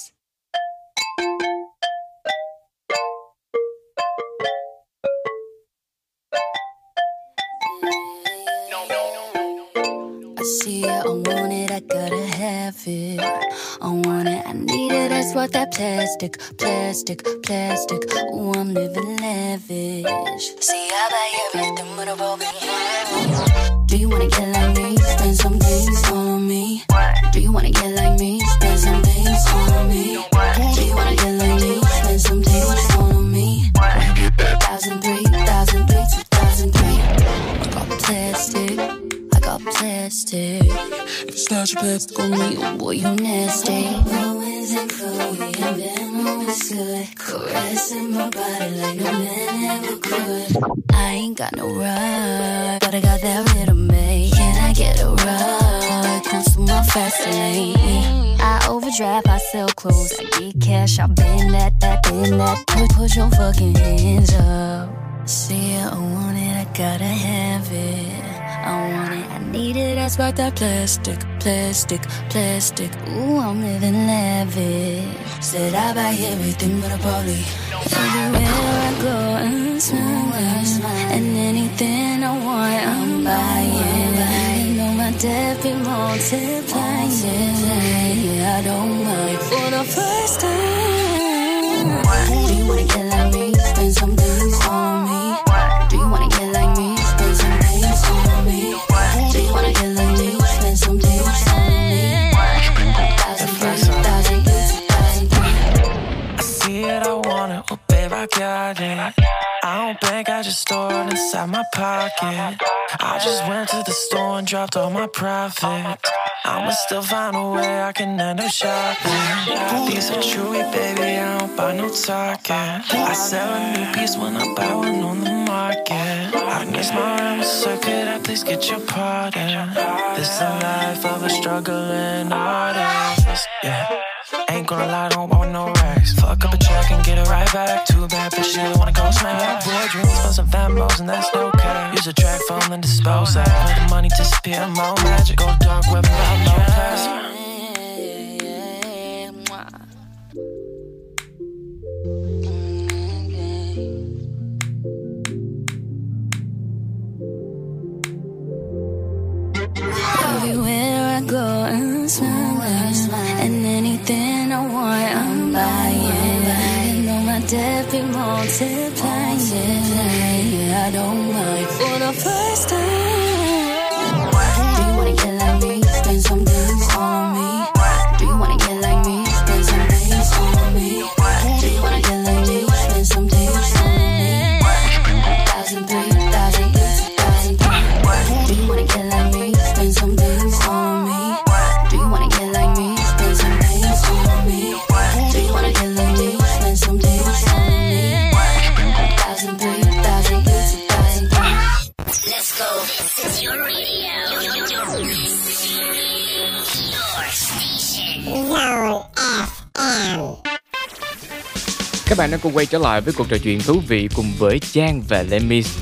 Have it. I want it, I need it, that's what that plastic, plastic, plastic. Ooh, I'm living lavish. See, how I buy everything with a broken Do you wanna get like me? Spend some things on me. Do you wanna get like me? Spend some things on me. Do you wanna get like me? Spend some things on me. Thousand three, thousand three, two thousand three. I got plastic, plastic. It's not your plastic on me, oh boy, you nasty. Owens and Chloe and Ben always good. Caressing my body like no man ever could. I ain't got no ride, but I got that rhythm, mate. Can I get a ride? Close to my fast lane. I overdraft, I sell clothes, I get cash, I bend that, that, bend that. Put, put your fucking hands up. See I want it, I gotta have it. I want it, I need it, that's why that plastic, plastic, plastic. Ooh, I'm living lavish. Said I buy everything, but a probably everywhere I go and smile, and anything I want, I'm buying. You know my debt be multiplying. Yeah, I don't mind for the first time. My pocket. I just went to the store and dropped all my profit. I'ma still find a way I can end up shopping. These are chewy, baby, I don't buy no target. I sell a new piece when I buy one on the market. I guess my rhyme so could I please get your pardon? This the life of a struggling artist. Yeah. Ain't gonna lie, don't want no racks. Fuck up a check and get it right back. Too bad, bitch, you wanna go smash. Boy, dreams for some fambos, and that's no cap. Use a track phone, then dispose that. Let the money disappear, more magic. Go dark web, about no pass. Everywhere I go, I'm smiling. And anything I want, I'm buying. You know my debt be multiplying. I don't mind for the first time. Các bạn đang cùng quay trở lại với cuộc trò chuyện thú vị cùng với Trang và Lemis.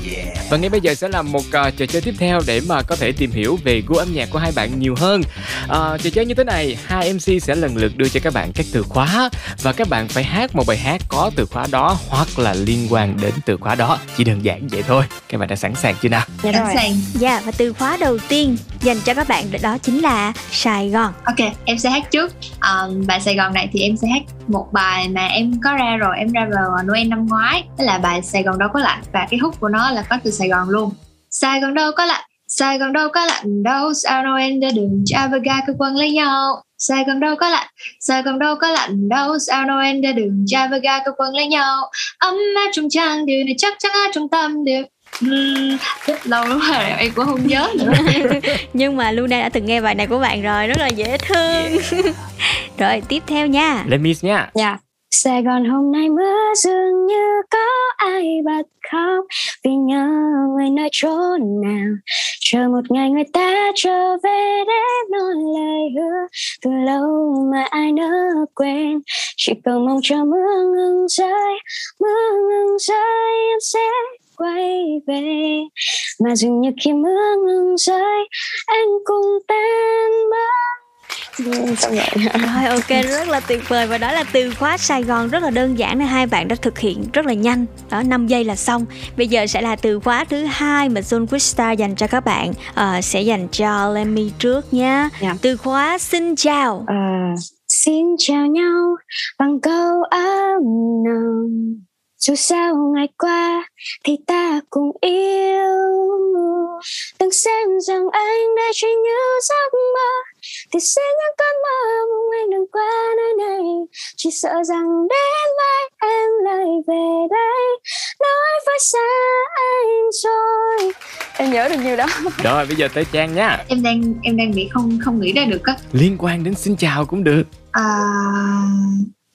Và ngay bây giờ sẽ là một uh, trò chơi tiếp theo để mà có thể tìm hiểu về gu âm nhạc của hai bạn nhiều hơn. Uh, trò chơi như thế này, hai MC sẽ lần lượt đưa cho các bạn các từ khóa và các bạn phải hát một bài hát có từ khóa đó hoặc là liên quan đến từ khóa đó. Chỉ đơn giản vậy thôi. Các bạn đã sẵn sàng chưa nào? Dạ Sẵn sàng. Dạ và từ khóa đầu tiên dành cho các bạn đó chính là Sài Gòn. Ok, em sẽ hát trước. Um, bài Sài Gòn này thì em sẽ hát một bài mà em có ra rồi, em ra vào Noel năm ngoái. Đó là bài Sài Gòn đâu có lạnh và cái hook của nó là có từ Sài Gòn luôn. Sài Gòn đâu có lạnh, Sài Gòn đâu có lạnh đâu, sao Noel ra đường cha và ga cơ quan lấy nhau. Sài Gòn đâu có lạnh, Sài Gòn đâu có lạnh đâu, sao Noel ra đường cha và ga cơ quan lấy nhau. Ấm áp trong trang điều này chắc chắn ở trong tâm điều. Uhm, rất lâu lắm rồi em cũng không nhớ nữa *laughs* Nhưng mà Luna đã từng nghe bài này của bạn rồi, rất là dễ thương. *laughs* rồi tiếp theo nha. Lemis nha. Dạ. Sài Gòn hôm nay mưa dường như có ai bật khóc. Vì nhớ người nơi chốn nào, chờ một ngày người ta trở về để nói lời hứa. Từ lâu mà ai nỡ quên, chỉ cầu mong cho mưa ngừng rơi. Mưa ngừng rơi, em sẽ quay về. Mà dường như khi mưa ngừng rơi, anh cũng tan mất xong rồi. Rồi ok rất là tuyệt vời. Và đó là từ khóa Sài Gòn rất là đơn giản nên hai bạn đã thực hiện rất là nhanh. Đó 5 giây là xong. Bây giờ sẽ là từ khóa thứ hai mà Zone Quiz Star dành cho các bạn. Ờ, sẽ dành cho Lemmy trước nhé từ khóa xin chào. Ờ, xin chào nhau bằng câu ấm nồng. Dù sao ngày qua thì ta cùng yêu đừng xem rằng anh đã chỉ như giấc mơ. Thì sẽ những cơn mơ mong anh đừng qua nơi này. Chỉ sợ rằng đến mai em lại về đây. Nói phải xa anh rồi. Em nhớ được nhiều đó. *laughs* Rồi bây giờ tới Trang nha. Em đang em đang bị không không nghĩ ra được á. Liên quan đến xin chào cũng được. À,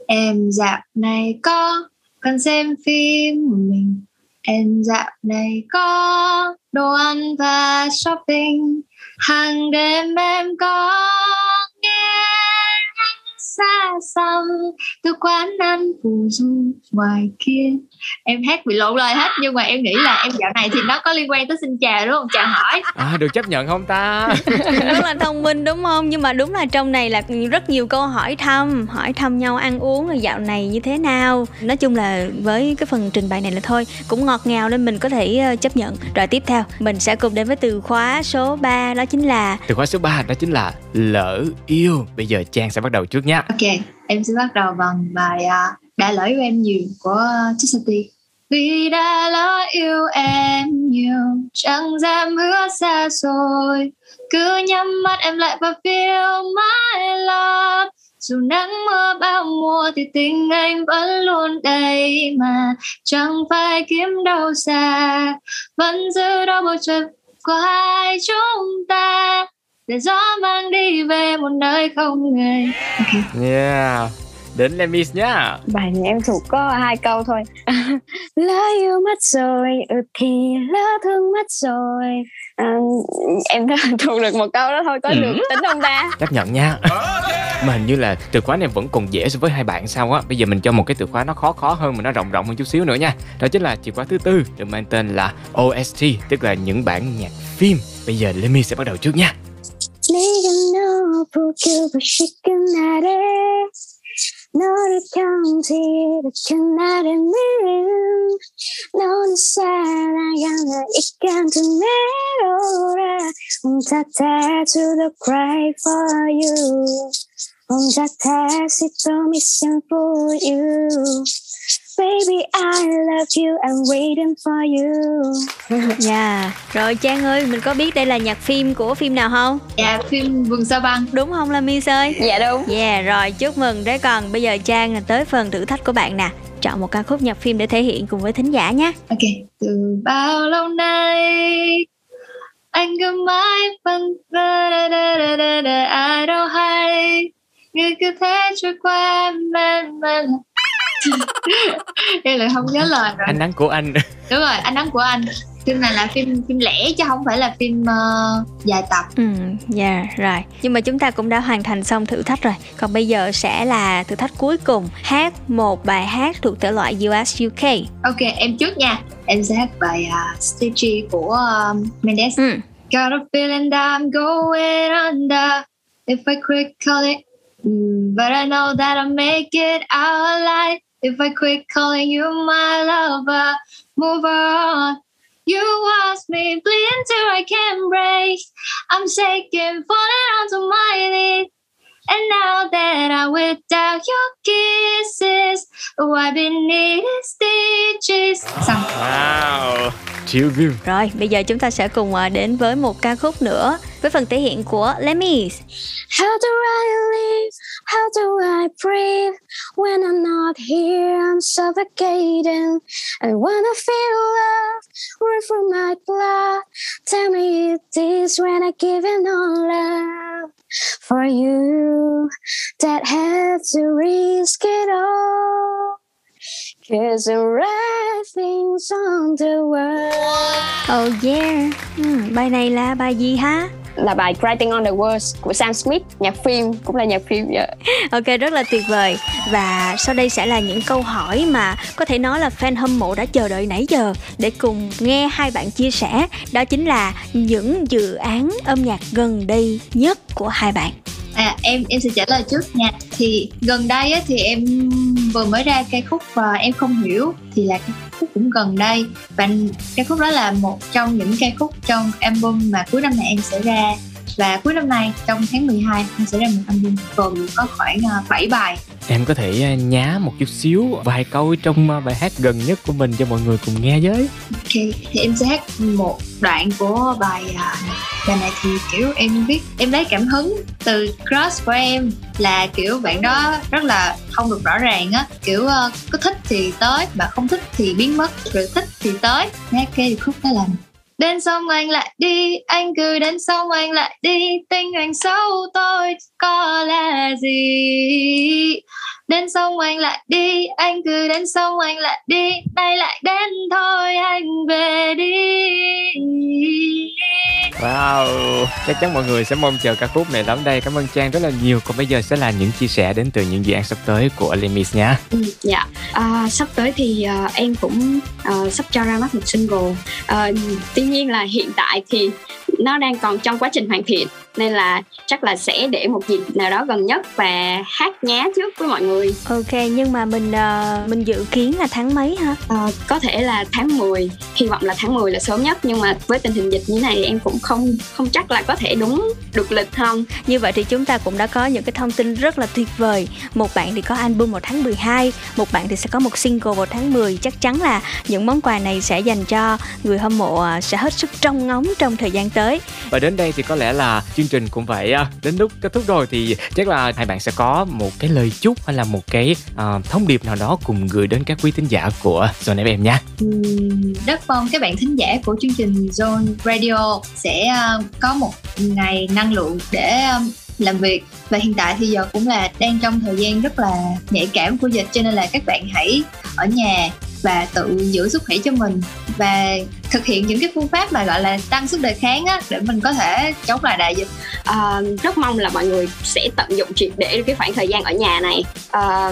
em dạo này có cần xem phim mình em dạo này có đồ ăn và shopping. Hàng đêm em có nghe xa xăm. Từ quán ăn phù du ngoài kia. Em hát bị lộn lời hết nhưng mà em nghĩ là em dạo này thì nó có liên quan tới xin chào đúng không? Chào hỏi. À được chấp nhận không ta? *laughs* Rất là thông minh đúng không? Nhưng mà đúng là trong này là rất nhiều câu hỏi thăm hỏi thăm nhau ăn uống rồi dạo này như thế nào. Nói chung là với cái phần trình bày này là thôi cũng ngọt ngào nên mình có thể ờ, chấp nhận. Rồi tiếp theo mình sẽ cùng đến với từ khóa số 3 đó chính là Từ khóa số 3 đó chính là lỡ yêu. Bây giờ Trang sẽ bắt đầu trước nha Ok, em sẽ bắt đầu bằng bài uh, Đã lỡ yêu em nhiều của Chastity. Vì đã lỡ yêu em nhiều, chẳng dám hứa xa rồi. Cứ nhắm mắt em lại và feel my love. Dù nắng mưa bao mùa thì tình anh vẫn luôn đây mà chẳng phải kiếm đâu xa. Vẫn giữ đó bầu trời của hai chúng ta để gió mang đi về một nơi không người. Yeah. Đến Lemis nhá. Bài này em thuộc có hai câu thôi. *laughs* Lỡ yêu mất rồi ừ thì lỡ thương mất rồi. À, em *laughs* thuộc được một câu đó thôi có Ừ. được tính không ta? Chấp nhận nha. Mà hình như là từ khóa này vẫn còn dễ so với hai bạn sao á. Bây giờ mình cho một cái từ khóa nó khó khó hơn mà nó rộng rộng hơn chút xíu nữa nha. Đó chính là chìa khóa thứ tư được mang tên là OST Tức là những bản nhạc phim. Bây giờ Lemmy sẽ bắt đầu trước nha 네가 너 보고 싶은 날에 너를 준 날에는 너는 사랑하는 이간도 내려라. 혼자 tattoo the cry for you. 혼자 다시 또 missing for you Baby, I love you, I'm waiting for you. *laughs* Dạ. Rồi Trang ơi mình có biết đây là nhạc phim của phim nào không? Dạ phim Vườn Sao Băng. Đúng không Lemmy ơi? Dạ đúng. Yeah rồi chúc mừng. Đấy còn bây giờ Trang là tới phần thử thách của bạn nè. Chọn một ca khúc nhạc phim để thể hiện cùng với thính giả nhé. Ok Từ bao lâu nay Anh cứ mãi phân vơ ai đâu hay. Người cứ thế trôi qua men men *laughs* Em lại không nhớ lời rồi Ánh nắng của anh. Đúng rồi, ánh nắng của anh. Phim này là phim phim lẻ chứ không phải là phim ờ, dài tập. Ừ, dạ rồi. Nhưng mà chúng ta cũng đã hoàn thành xong thử thách rồi. Còn bây giờ sẽ là thử thách cuối cùng. Hát một bài hát thuộc thể loại US UK Ok, em trước nha. Em sẽ hát bài uh, Stitchy của um, Mendes. Ừ. Got a feeling that I'm going under. If I quit calling mm, But I know that I'll make it out alive If I quit calling you my lover Move on. You watch me bleed till I can't breathe. I'm shaking, falling onto my knees. And now that I'm without your kisses Oh, I've been needing stitches. Wow Chill view Rồi bây giờ chúng ta sẽ cùng à, đến với một ca khúc nữa Với phần thể hiện của Lemmy How do I live? How do I breathe? When I'm not here, I'm suffocating. I wanna feel love run through my blood. Tell me it is when I give it all love for you that had to risk it all. Cause the right things on the world. Oh yeah ừ, Bài này là bài gì ha? Là bài Writing on the Words của Sam Smith, nhạc phim, cũng là nhạc phim dạ. Ok rất là tuyệt vời. Và sau đây sẽ là những câu hỏi mà có thể nói là fan hâm mộ đã chờ đợi nãy giờ Để cùng nghe hai bạn chia sẻ. Đó chính là những dự án âm nhạc gần đây nhất của hai bạn. À, em em sẽ trả lời trước nha. Thì gần đây á, thì em vừa mới ra ca khúc và em không hiểu thì là cái khúc cũng gần đây. Và ca khúc đó là một trong những ca khúc trong album mà cuối năm này em sẽ ra và cuối năm nay trong tháng 12 em sẽ ra một album gồm có khoảng ờ, 7 bài. Em có thể à, nhá một chút xíu vài câu trong à, bài hát gần nhất của mình cho mọi người cùng nghe với. Ok, thì em sẽ hát một đoạn của bài bài này thì kiểu em viết em lấy cảm hứng từ crush của em là kiểu bạn đó rất là không được rõ ràng á. Kiểu ờ, có thích thì tới mà không thích thì biến mất rồi thích thì tới. Cái điệp khúc đó là đến xong anh lại đi, anh cứ đến xong anh lại đi. Tình anh xấu tôi có là gì? Đến xong anh lại đi anh cứ đến xong anh lại đi nay lại đến thôi anh về đi Wow, chắc chắn mọi người sẽ mong chờ ca khúc này lắm đây. Cảm ơn Trang rất là nhiều. Còn bây giờ sẽ là những chia sẻ đến từ những dự án sắp tới của Lemis nha. Ừ, dạ à, sắp tới thì à, em cũng à, sắp cho ra mắt một single à, tuy nhiên là hiện tại thì nó đang còn trong quá trình hoàn thiện nên là chắc là sẽ để một dịp nào đó gần nhất và hát nhá trước với mọi người Ok, nhưng mà mình uh, mình dự kiến là tháng mấy hả? à, có thể là tháng 10 hy vọng là tháng 10 là sớm nhất nhưng mà với tình hình dịch như này em cũng không không chắc là có thể đúng được lịch không Như vậy thì chúng ta cũng đã có những cái thông tin rất là tuyệt vời. Một bạn thì có album vào tháng 12, một bạn thì sẽ có một single vào tháng 10. Chắc chắn là những món quà này sẽ dành cho người hâm mộ à, sẽ hết sức trông ngóng trong thời gian tới. Và đến đây thì có lẽ là chương chương trình cũng phải đến lúc kết thúc rồi thì chắc là hai bạn sẽ có một cái lời chúc hay là một cái uh, thông điệp nào đó cùng gửi đến các quý thính giả của Zone FM nha. Rất mong các bạn thính giả của chương trình Zone Radio sẽ ờ, có một ngày năng lượng để làm việc. Và hiện tại thì giờ cũng là đang trong thời gian rất là nhạy cảm của dịch cho nên là các bạn hãy ở nhà và tự giữ sức khỏe cho mình. Và thực hiện những cái phương pháp mà gọi là tăng sức đề kháng á để mình có thể chống lại đại dịch. À, rất mong là mọi người sẽ tận dụng triệt để cái khoảng thời gian ở nhà này. À,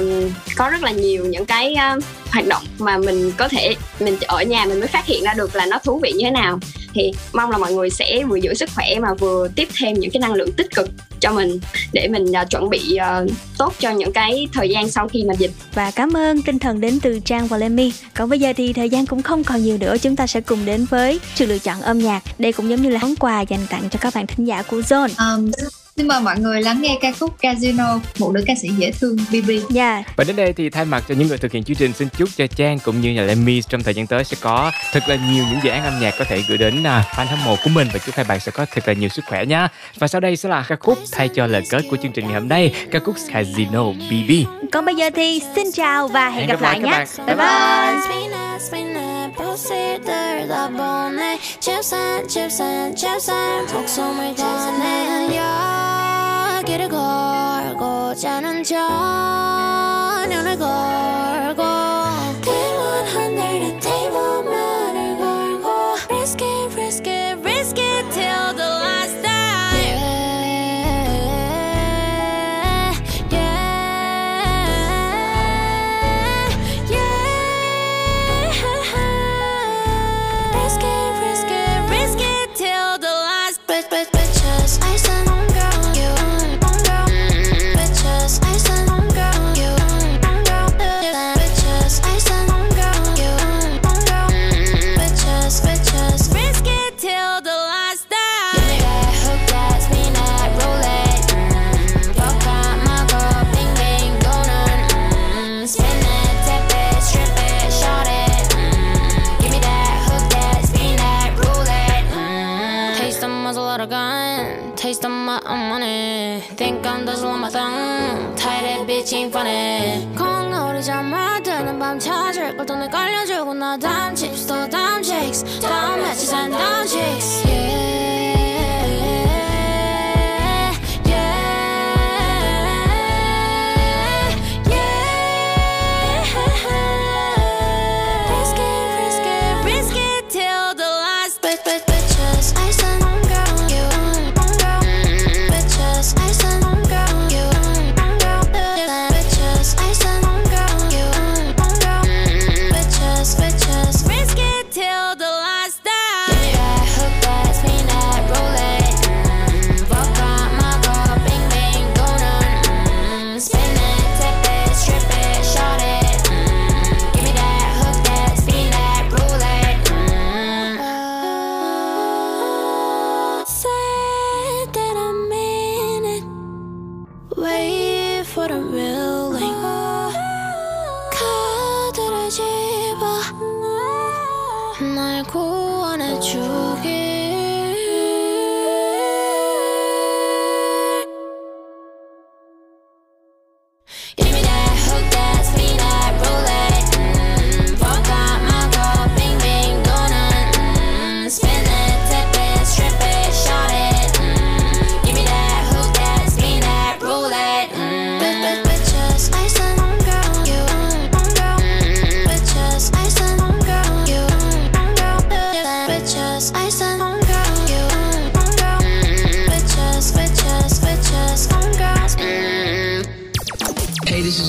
có rất là nhiều những cái uh, hoạt động mà mình có thể mình ở nhà mình mới phát hiện ra được là nó thú vị như thế nào. Thì mong là mọi người sẽ vừa giữ sức khỏe mà vừa tiếp thêm những cái năng lượng tích cực cho mình để mình uh, chuẩn bị uh, tốt cho những cái thời gian sau khi mà dịch. Và cảm ơn tinh thần đến từ Trang và Lemmy. Còn bây giờ thì thời gian cũng không còn nhiều nữa, chúng ta sẽ cùng đến đến với sự lựa chọn âm nhạc. Đây cũng giống như là món quà dành tặng cho các bạn thính giả của Zone. um, Xin mời mọi người lắng nghe ca khúc Casino, một nữ ca sĩ dễ thương BB. Yeah. Dạ. Và đến đây thì thay mặt cho những người thực hiện chương trình xin chúc cho Trang cũng như là Lemmy trong thời gian tới sẽ có thật là nhiều những dự án âm nhạc có thể gửi đến à, fan hâm mộ của mình và chúc hai bạn sẽ có thật là nhiều sức khỏe nhé. Và sau đây sẽ là ca khúc thay cho lời kết của chương trình ngày hôm nay, ca khúc Casino BB. Còn bây giờ thì xin chào và hẹn, hẹn gặp, gặp lại, lại nhé. Bye bye. bye. Chips and chips and chips and Talk so much on and you're 길을 걸고 자는 저 눈을 걸고 미친 뻔해. 콩놀이자마 드는 밤 찾을 걸 돈을 깔려주고 나 다음 칩스 더 다음 칩스 다음 해치산 다음 칩스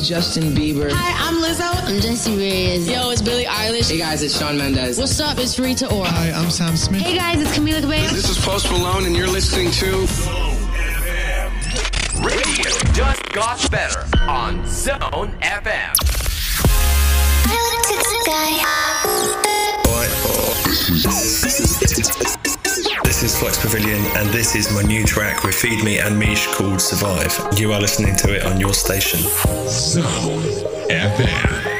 is Justin Bieber. Hi, I'm Lizzo. I'm Jessie Reyes. Yo, it's Billie Eilish. Hey guys, it's Sean Mendez. What's up? It's Rita Ora. Hi, I'm Sam Smith. Hey guys, it's Camila Cabello. This is Post Malone, and you're listening to Zone FM. Radio just got better on Zone FM. I like it, this is Flux Pavilion, and this is my new track with Feed Me and Mish called Survive. You are listening to it on your station. Zone FM.